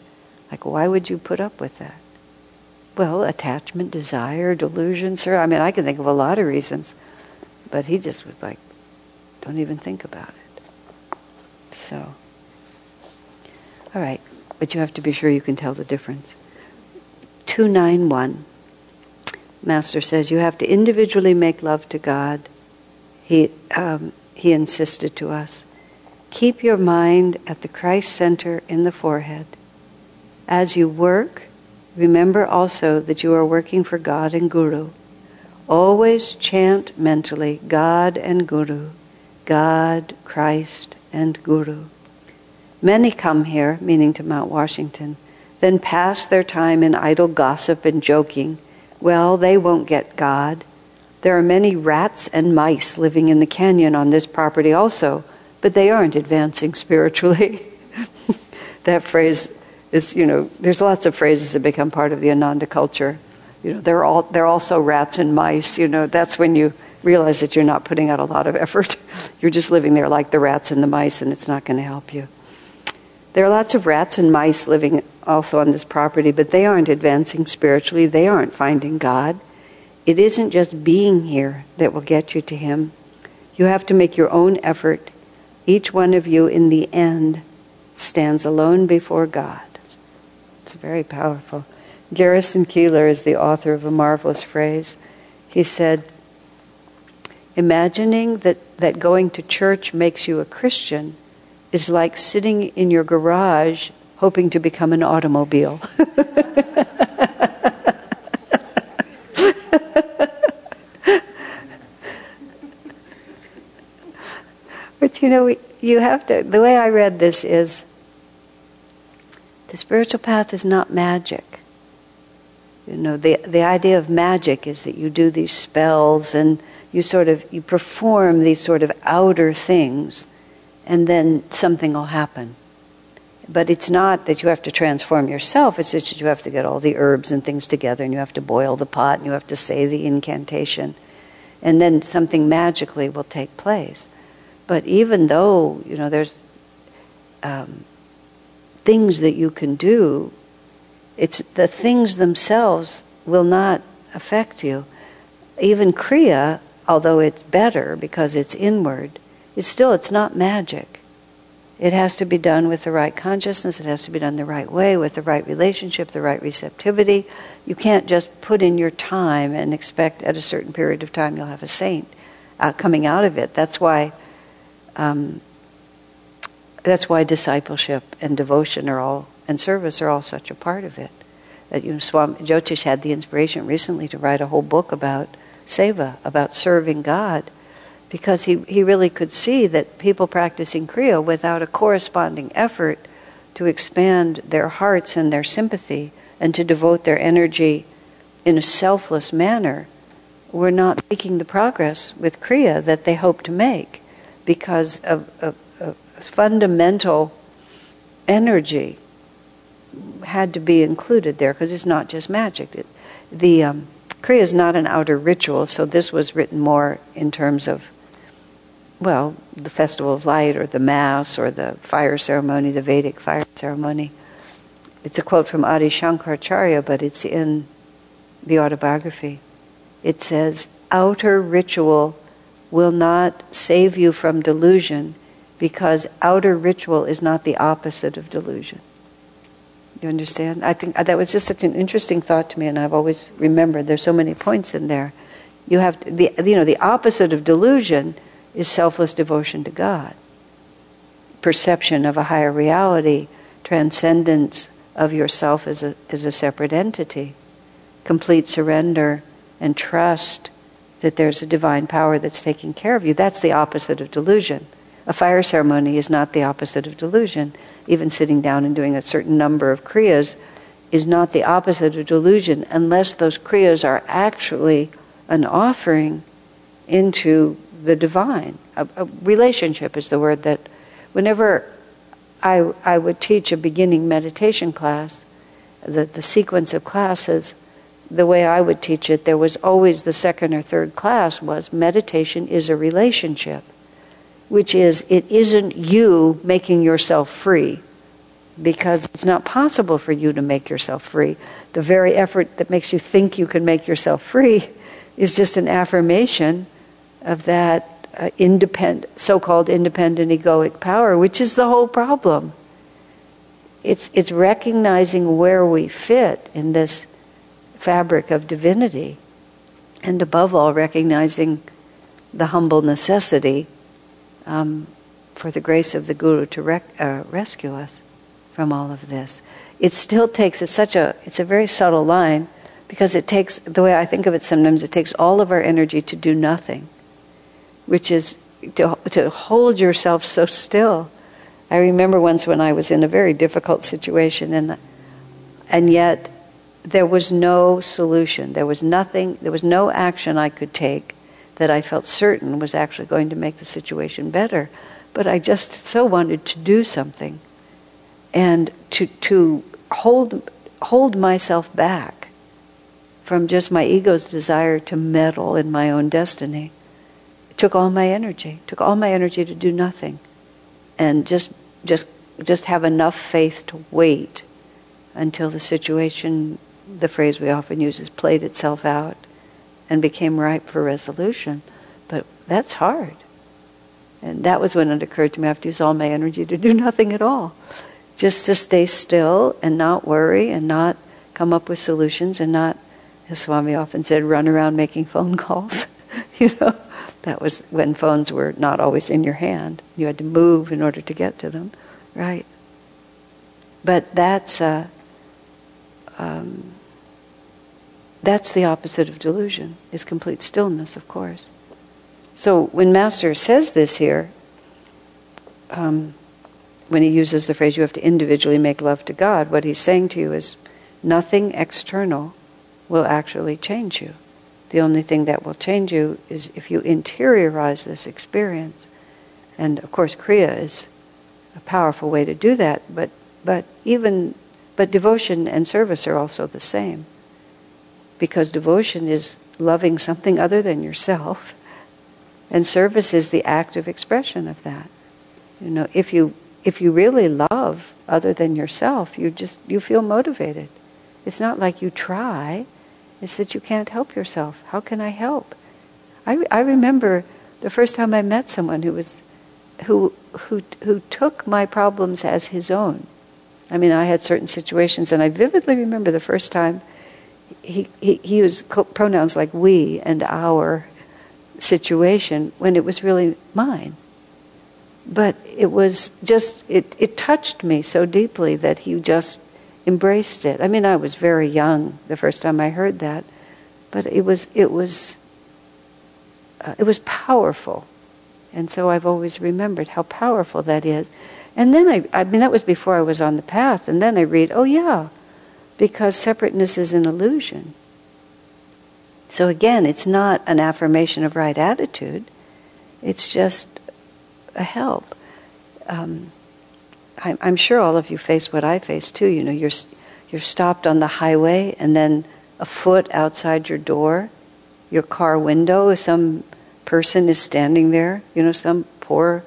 Like, why would you put up with that? Well, attachment, desire, delusion, sir. I mean, I can think of a lot of reasons. But he just was like, don't even think about it. So, all right. But you have to be sure you can tell the difference. 291. Master says you have to individually make love to God. He, um, he insisted to us. Keep your mind at the Christ center in the forehead. As you work, remember also that you are working for God and Guru. Always chant mentally God and Guru, God, Christ, and Guru. Many come here, meaning to Mount Washington, then pass their time in idle gossip and joking. Well, they won't get God. There are many rats and mice living in the canyon on this property also, but they aren't advancing spiritually. that phrase is, you know, there's lots of phrases that become part of the Ananda culture. You know, they're all they're also rats and mice. You know, that's when you realize that you're not putting out a lot of effort. You're just living there like the rats and the mice, and it's not going to help you. There are lots of rats and mice living also on this property, but they aren't advancing spiritually. They aren't finding God. It isn't just being here that will get you to Him. You have to make your own effort. Each one of you, in the end, stands alone before God. It's very powerful. Garrison Keillor is the author of a marvelous phrase. He said, Imagining that, that going to church makes you a Christian is like sitting in your garage hoping to become an automobile. but you know, you have to, the way I read this is the spiritual path is not magic. You know, the, the idea of magic is that you do these spells and you sort of, you perform these sort of outer things and then something will happen. But it's not that you have to transform yourself, it's just that you have to get all the herbs and things together and you have to boil the pot and you have to say the incantation. And then something magically will take place. But even though, you know, there's um, things that you can do, it's the things themselves will not affect you. Even Kriya, although it's better because it's inward, it's still it's not magic. It has to be done with the right consciousness, it has to be done the right way, with the right relationship, the right receptivity. You can't just put in your time and expect at a certain period of time you'll have a saint uh, coming out of it. That's why um, that's why discipleship and devotion are all and service are all such a part of it. That you know, Swami Jyotish had the inspiration recently to write a whole book about seva, about serving God, because he, he really could see that people practicing Kriya without a corresponding effort to expand their hearts and their sympathy and to devote their energy in a selfless manner were not making the progress with Kriya that they hoped to make because of, of, of fundamental energy had to be included there because it's not just magic. It, the um, Kriya is not an outer ritual, so this was written more in terms of, well, the Festival of Light or the Mass or the fire ceremony, the Vedic fire ceremony. It's a quote from Adi Shankaracharya, but it's in the autobiography. It says, Outer ritual will not save you from delusion because outer ritual is not the opposite of delusion. You understand? I think uh, that was just such an interesting thought to me, and I've always remembered. There's so many points in there. You have to, the you know the opposite of delusion is selfless devotion to God, perception of a higher reality, transcendence of yourself as a as a separate entity, complete surrender and trust that there's a divine power that's taking care of you. That's the opposite of delusion. A fire ceremony is not the opposite of delusion. Even sitting down and doing a certain number of kriyas is not the opposite of delusion unless those kriyas are actually an offering into the divine. A, a relationship is the word that, whenever I, I would teach a beginning meditation class, the, the sequence of classes, the way I would teach it, there was always the second or third class was meditation is a relationship which is it isn't you making yourself free because it's not possible for you to make yourself free. The very effort that makes you think you can make yourself free is just an affirmation of that uh, independent, so-called independent egoic power, which is the whole problem. It's, it's recognizing where we fit in this fabric of divinity, and above all, recognizing the humble necessity um, for the grace of the Guru to rec- uh, rescue us from all of this. It still takes, it's such a, it's a very subtle line because it takes, the way I think of it sometimes, it takes all of our energy to do nothing, which is to, to hold yourself so still. I remember once when I was in a very difficult situation and, and yet there was no solution. There was nothing, there was no action I could take that I felt certain was actually going to make the situation better. But I just so wanted to do something and to, to hold, hold myself back from just my ego's desire to meddle in my own destiny. It took all my energy, took all my energy to do nothing and just, just, just have enough faith to wait until the situation, the phrase we often use is played itself out and became ripe for resolution. But that's hard. And that was when it occurred to me I have to use all my energy to do nothing at all. Just to stay still and not worry and not come up with solutions and not, as Swami often said, run around making phone calls. you know, that was when phones were not always in your hand. You had to move in order to get to them, right? But that's uh, um, that's the opposite of delusion. Is complete stillness, of course. So when Master says this here, um, when he uses the phrase, you have to individually make love to God, what he's saying to you is nothing external will actually change you. The only thing that will change you is if you interiorize this experience. And of course, Kriya is a powerful way to do that, but, but even but devotion and service are also the same. Because devotion is loving something other than yourself and service is the active expression of that. You know, if you if you really love other than yourself, you just you feel motivated. It's not like you try, it's that you can't help yourself. How can I help? I, I remember the first time I met someone who was who who who took my problems as his own. I mean, I had certain situations, and I vividly remember the first time he, he, he used pronouns like we and our situation when it was really mine. But it was just, it, it touched me so deeply that he just embraced it. I mean, I was very young the first time I heard that, but it was, it was, uh, it was powerful. And so I've always remembered how powerful that is. And then I, I mean, that was before I was on the path. And then I read, oh yeah, because separateness is an illusion. So again, it's not an affirmation of right attitude, it's just a help. Um, I'm, I'm sure all of you face what I face too. You know, you're, you're stopped on the highway and then a foot outside your door, your car window, some person is standing there, you know, some poor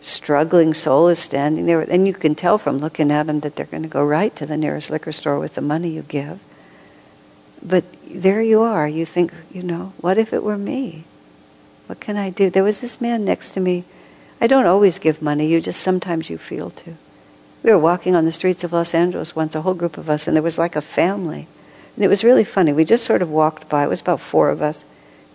struggling soul is standing there. And you can tell from looking at them that they're going to go right to the nearest liquor store with the money you give. But there you are. You think, you know, what if it were me? What can I do? There was this man next to me. I don't always give money, you just sometimes you feel to. We were walking on the streets of Los Angeles once, a whole group of us, and there was like a family. And it was really funny. We just sort of walked by. It was about four of us.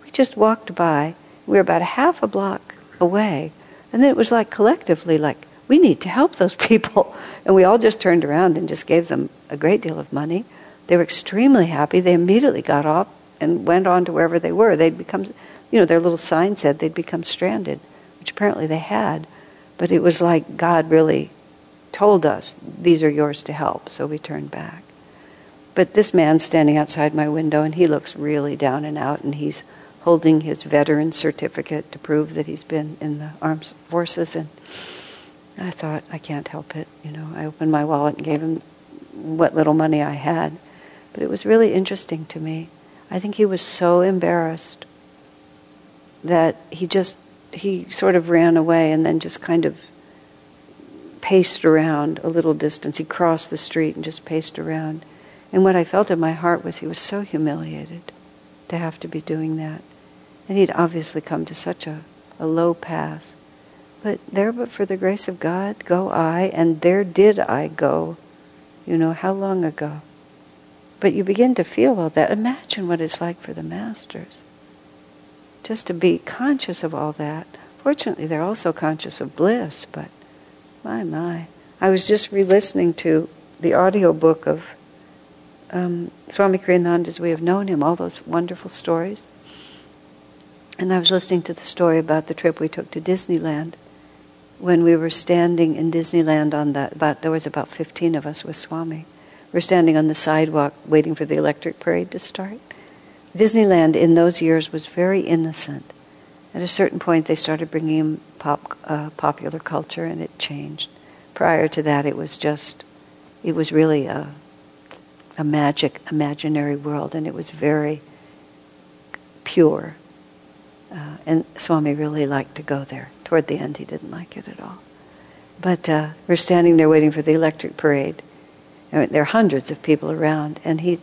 We just walked by. We were about half a block away. And then it was like collectively, like, we need to help those people. And we all just turned around and just gave them a great deal of money. They were extremely happy. They immediately got off and went on to wherever they were. They'd become, you know, their little sign said they'd become stranded, which apparently they had. But it was like God really told us, these are yours to help. So we turned back. But this man's standing outside my window and he looks really down and out and he's holding his veteran certificate to prove that he's been in the armed forces. And I thought, I can't help it. You know, I opened my wallet and gave him what little money I had. But it was really interesting to me. I think he was so embarrassed that he just, he sort of ran away and then just kind of paced around a little distance. He crossed the street and just paced around. And what I felt in my heart was he was so humiliated to have to be doing that. And he'd obviously come to such a, a low pass. But there, but for the grace of God, go I, and there did I go. You know, how long ago? But you begin to feel all that. Imagine what it's like for the masters. Just to be conscious of all that. Fortunately, they're also conscious of bliss, but my, my. I was just re listening to the audio book of um, Swami Kriyananda as we have known him, all those wonderful stories. And I was listening to the story about the trip we took to Disneyland when we were standing in Disneyland on that, about, there was about 15 of us with Swami We're standing on the sidewalk waiting for the electric parade to start. Disneyland in those years was very innocent. At a certain point, they started bringing in pop, uh, popular culture, and it changed. Prior to that, it was just, it was really a, a magic, imaginary world, and it was very pure. Uh, and Swami really liked to go there. Toward the end, he didn't like it at all. But uh, we're standing there waiting for the electric parade. I mean, there are hundreds of people around, and he,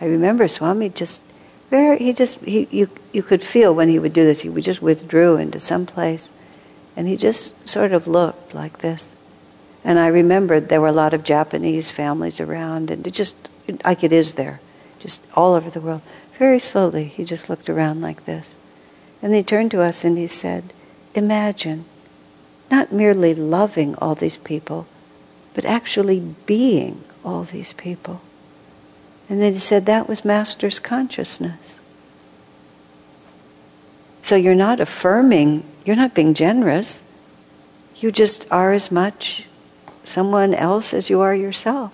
I remember Swami just very, he just, he, you, you could feel when he would do this, he would just withdrew into some place, and he just sort of looked like this. And I remembered there were a lot of Japanese families around, and it just, like it is there, just all over the world. Very slowly, he just looked around like this. And he turned to us and he said, Imagine not merely loving all these people, but actually being all these people. And then he said that was Master's consciousness. So you're not affirming, you're not being generous. You just are as much someone else as you are yourself.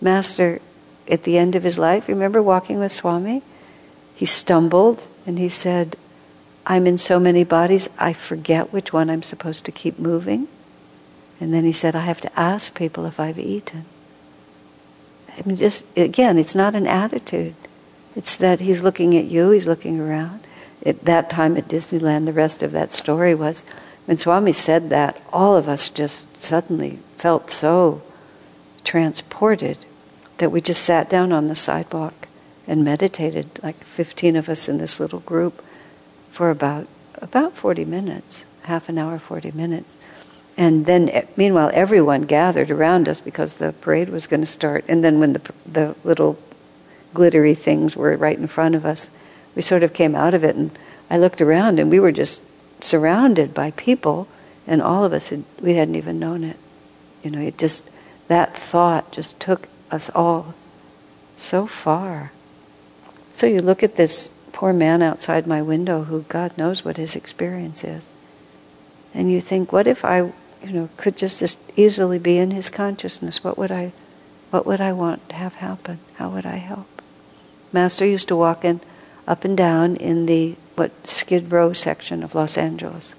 Master, at the end of his life, remember walking with Swami? He stumbled and he said, I'm in so many bodies, I forget which one I'm supposed to keep moving. And then he said, I have to ask people if I've eaten. I mean, just again, it's not an attitude. It's that he's looking at you, he's looking around. At that time at Disneyland, the rest of that story was when Swami said that, all of us just suddenly felt so transported that we just sat down on the sidewalk and meditated, like 15 of us in this little group, for about about 40 minutes, half an hour, 40 minutes. And then, eh, meanwhile, everyone gathered around us because the parade was going to start. And then, when the, the little glittery things were right in front of us, we sort of came out of it. And I looked around, and we were just surrounded by people, and all of us had, we hadn't even known it. You know, it just that thought just took us all so far. So you look at this poor man outside my window, who God knows what his experience is, and you think, what if I you know, could just as easily be in his consciousness. What would I, what would I want to have happen? How would I help? Master used to walk in, up and down in the what Skid Row section of Los Angeles,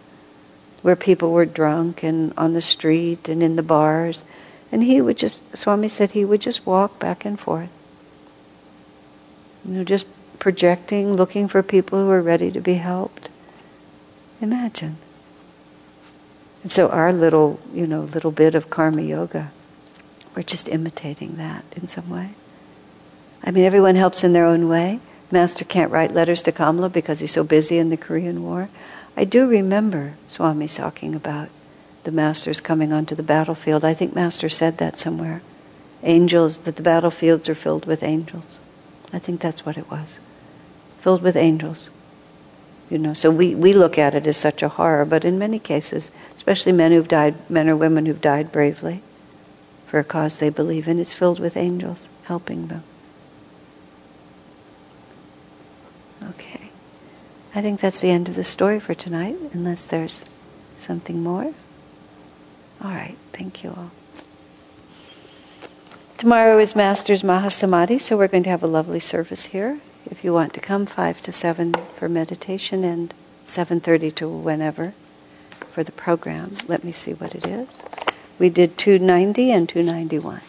where people were drunk and on the street and in the bars, and he would just. Swami said he would just walk back and forth. You know, just projecting, looking for people who are ready to be helped. Imagine. And so our little, you know, little bit of karma yoga, we're just imitating that in some way. I mean, everyone helps in their own way. Master can't write letters to Kamala because he's so busy in the Korean War. I do remember Swami talking about the masters coming onto the battlefield. I think Master said that somewhere. Angels, that the battlefields are filled with angels. I think that's what it was. Filled with angels. You know, so we, we look at it as such a horror, but in many cases, especially men who've died, men or women who've died bravely for a cause they believe in, it's filled with angels helping them. Okay. I think that's the end of the story for tonight, unless there's something more. All right, thank you all. Tomorrow is Master's Mahasamadhi, so we're going to have a lovely service here if you want to come 5 to 7 for meditation and 7.30 to whenever for the program. Let me see what it is. We did 290 and 291.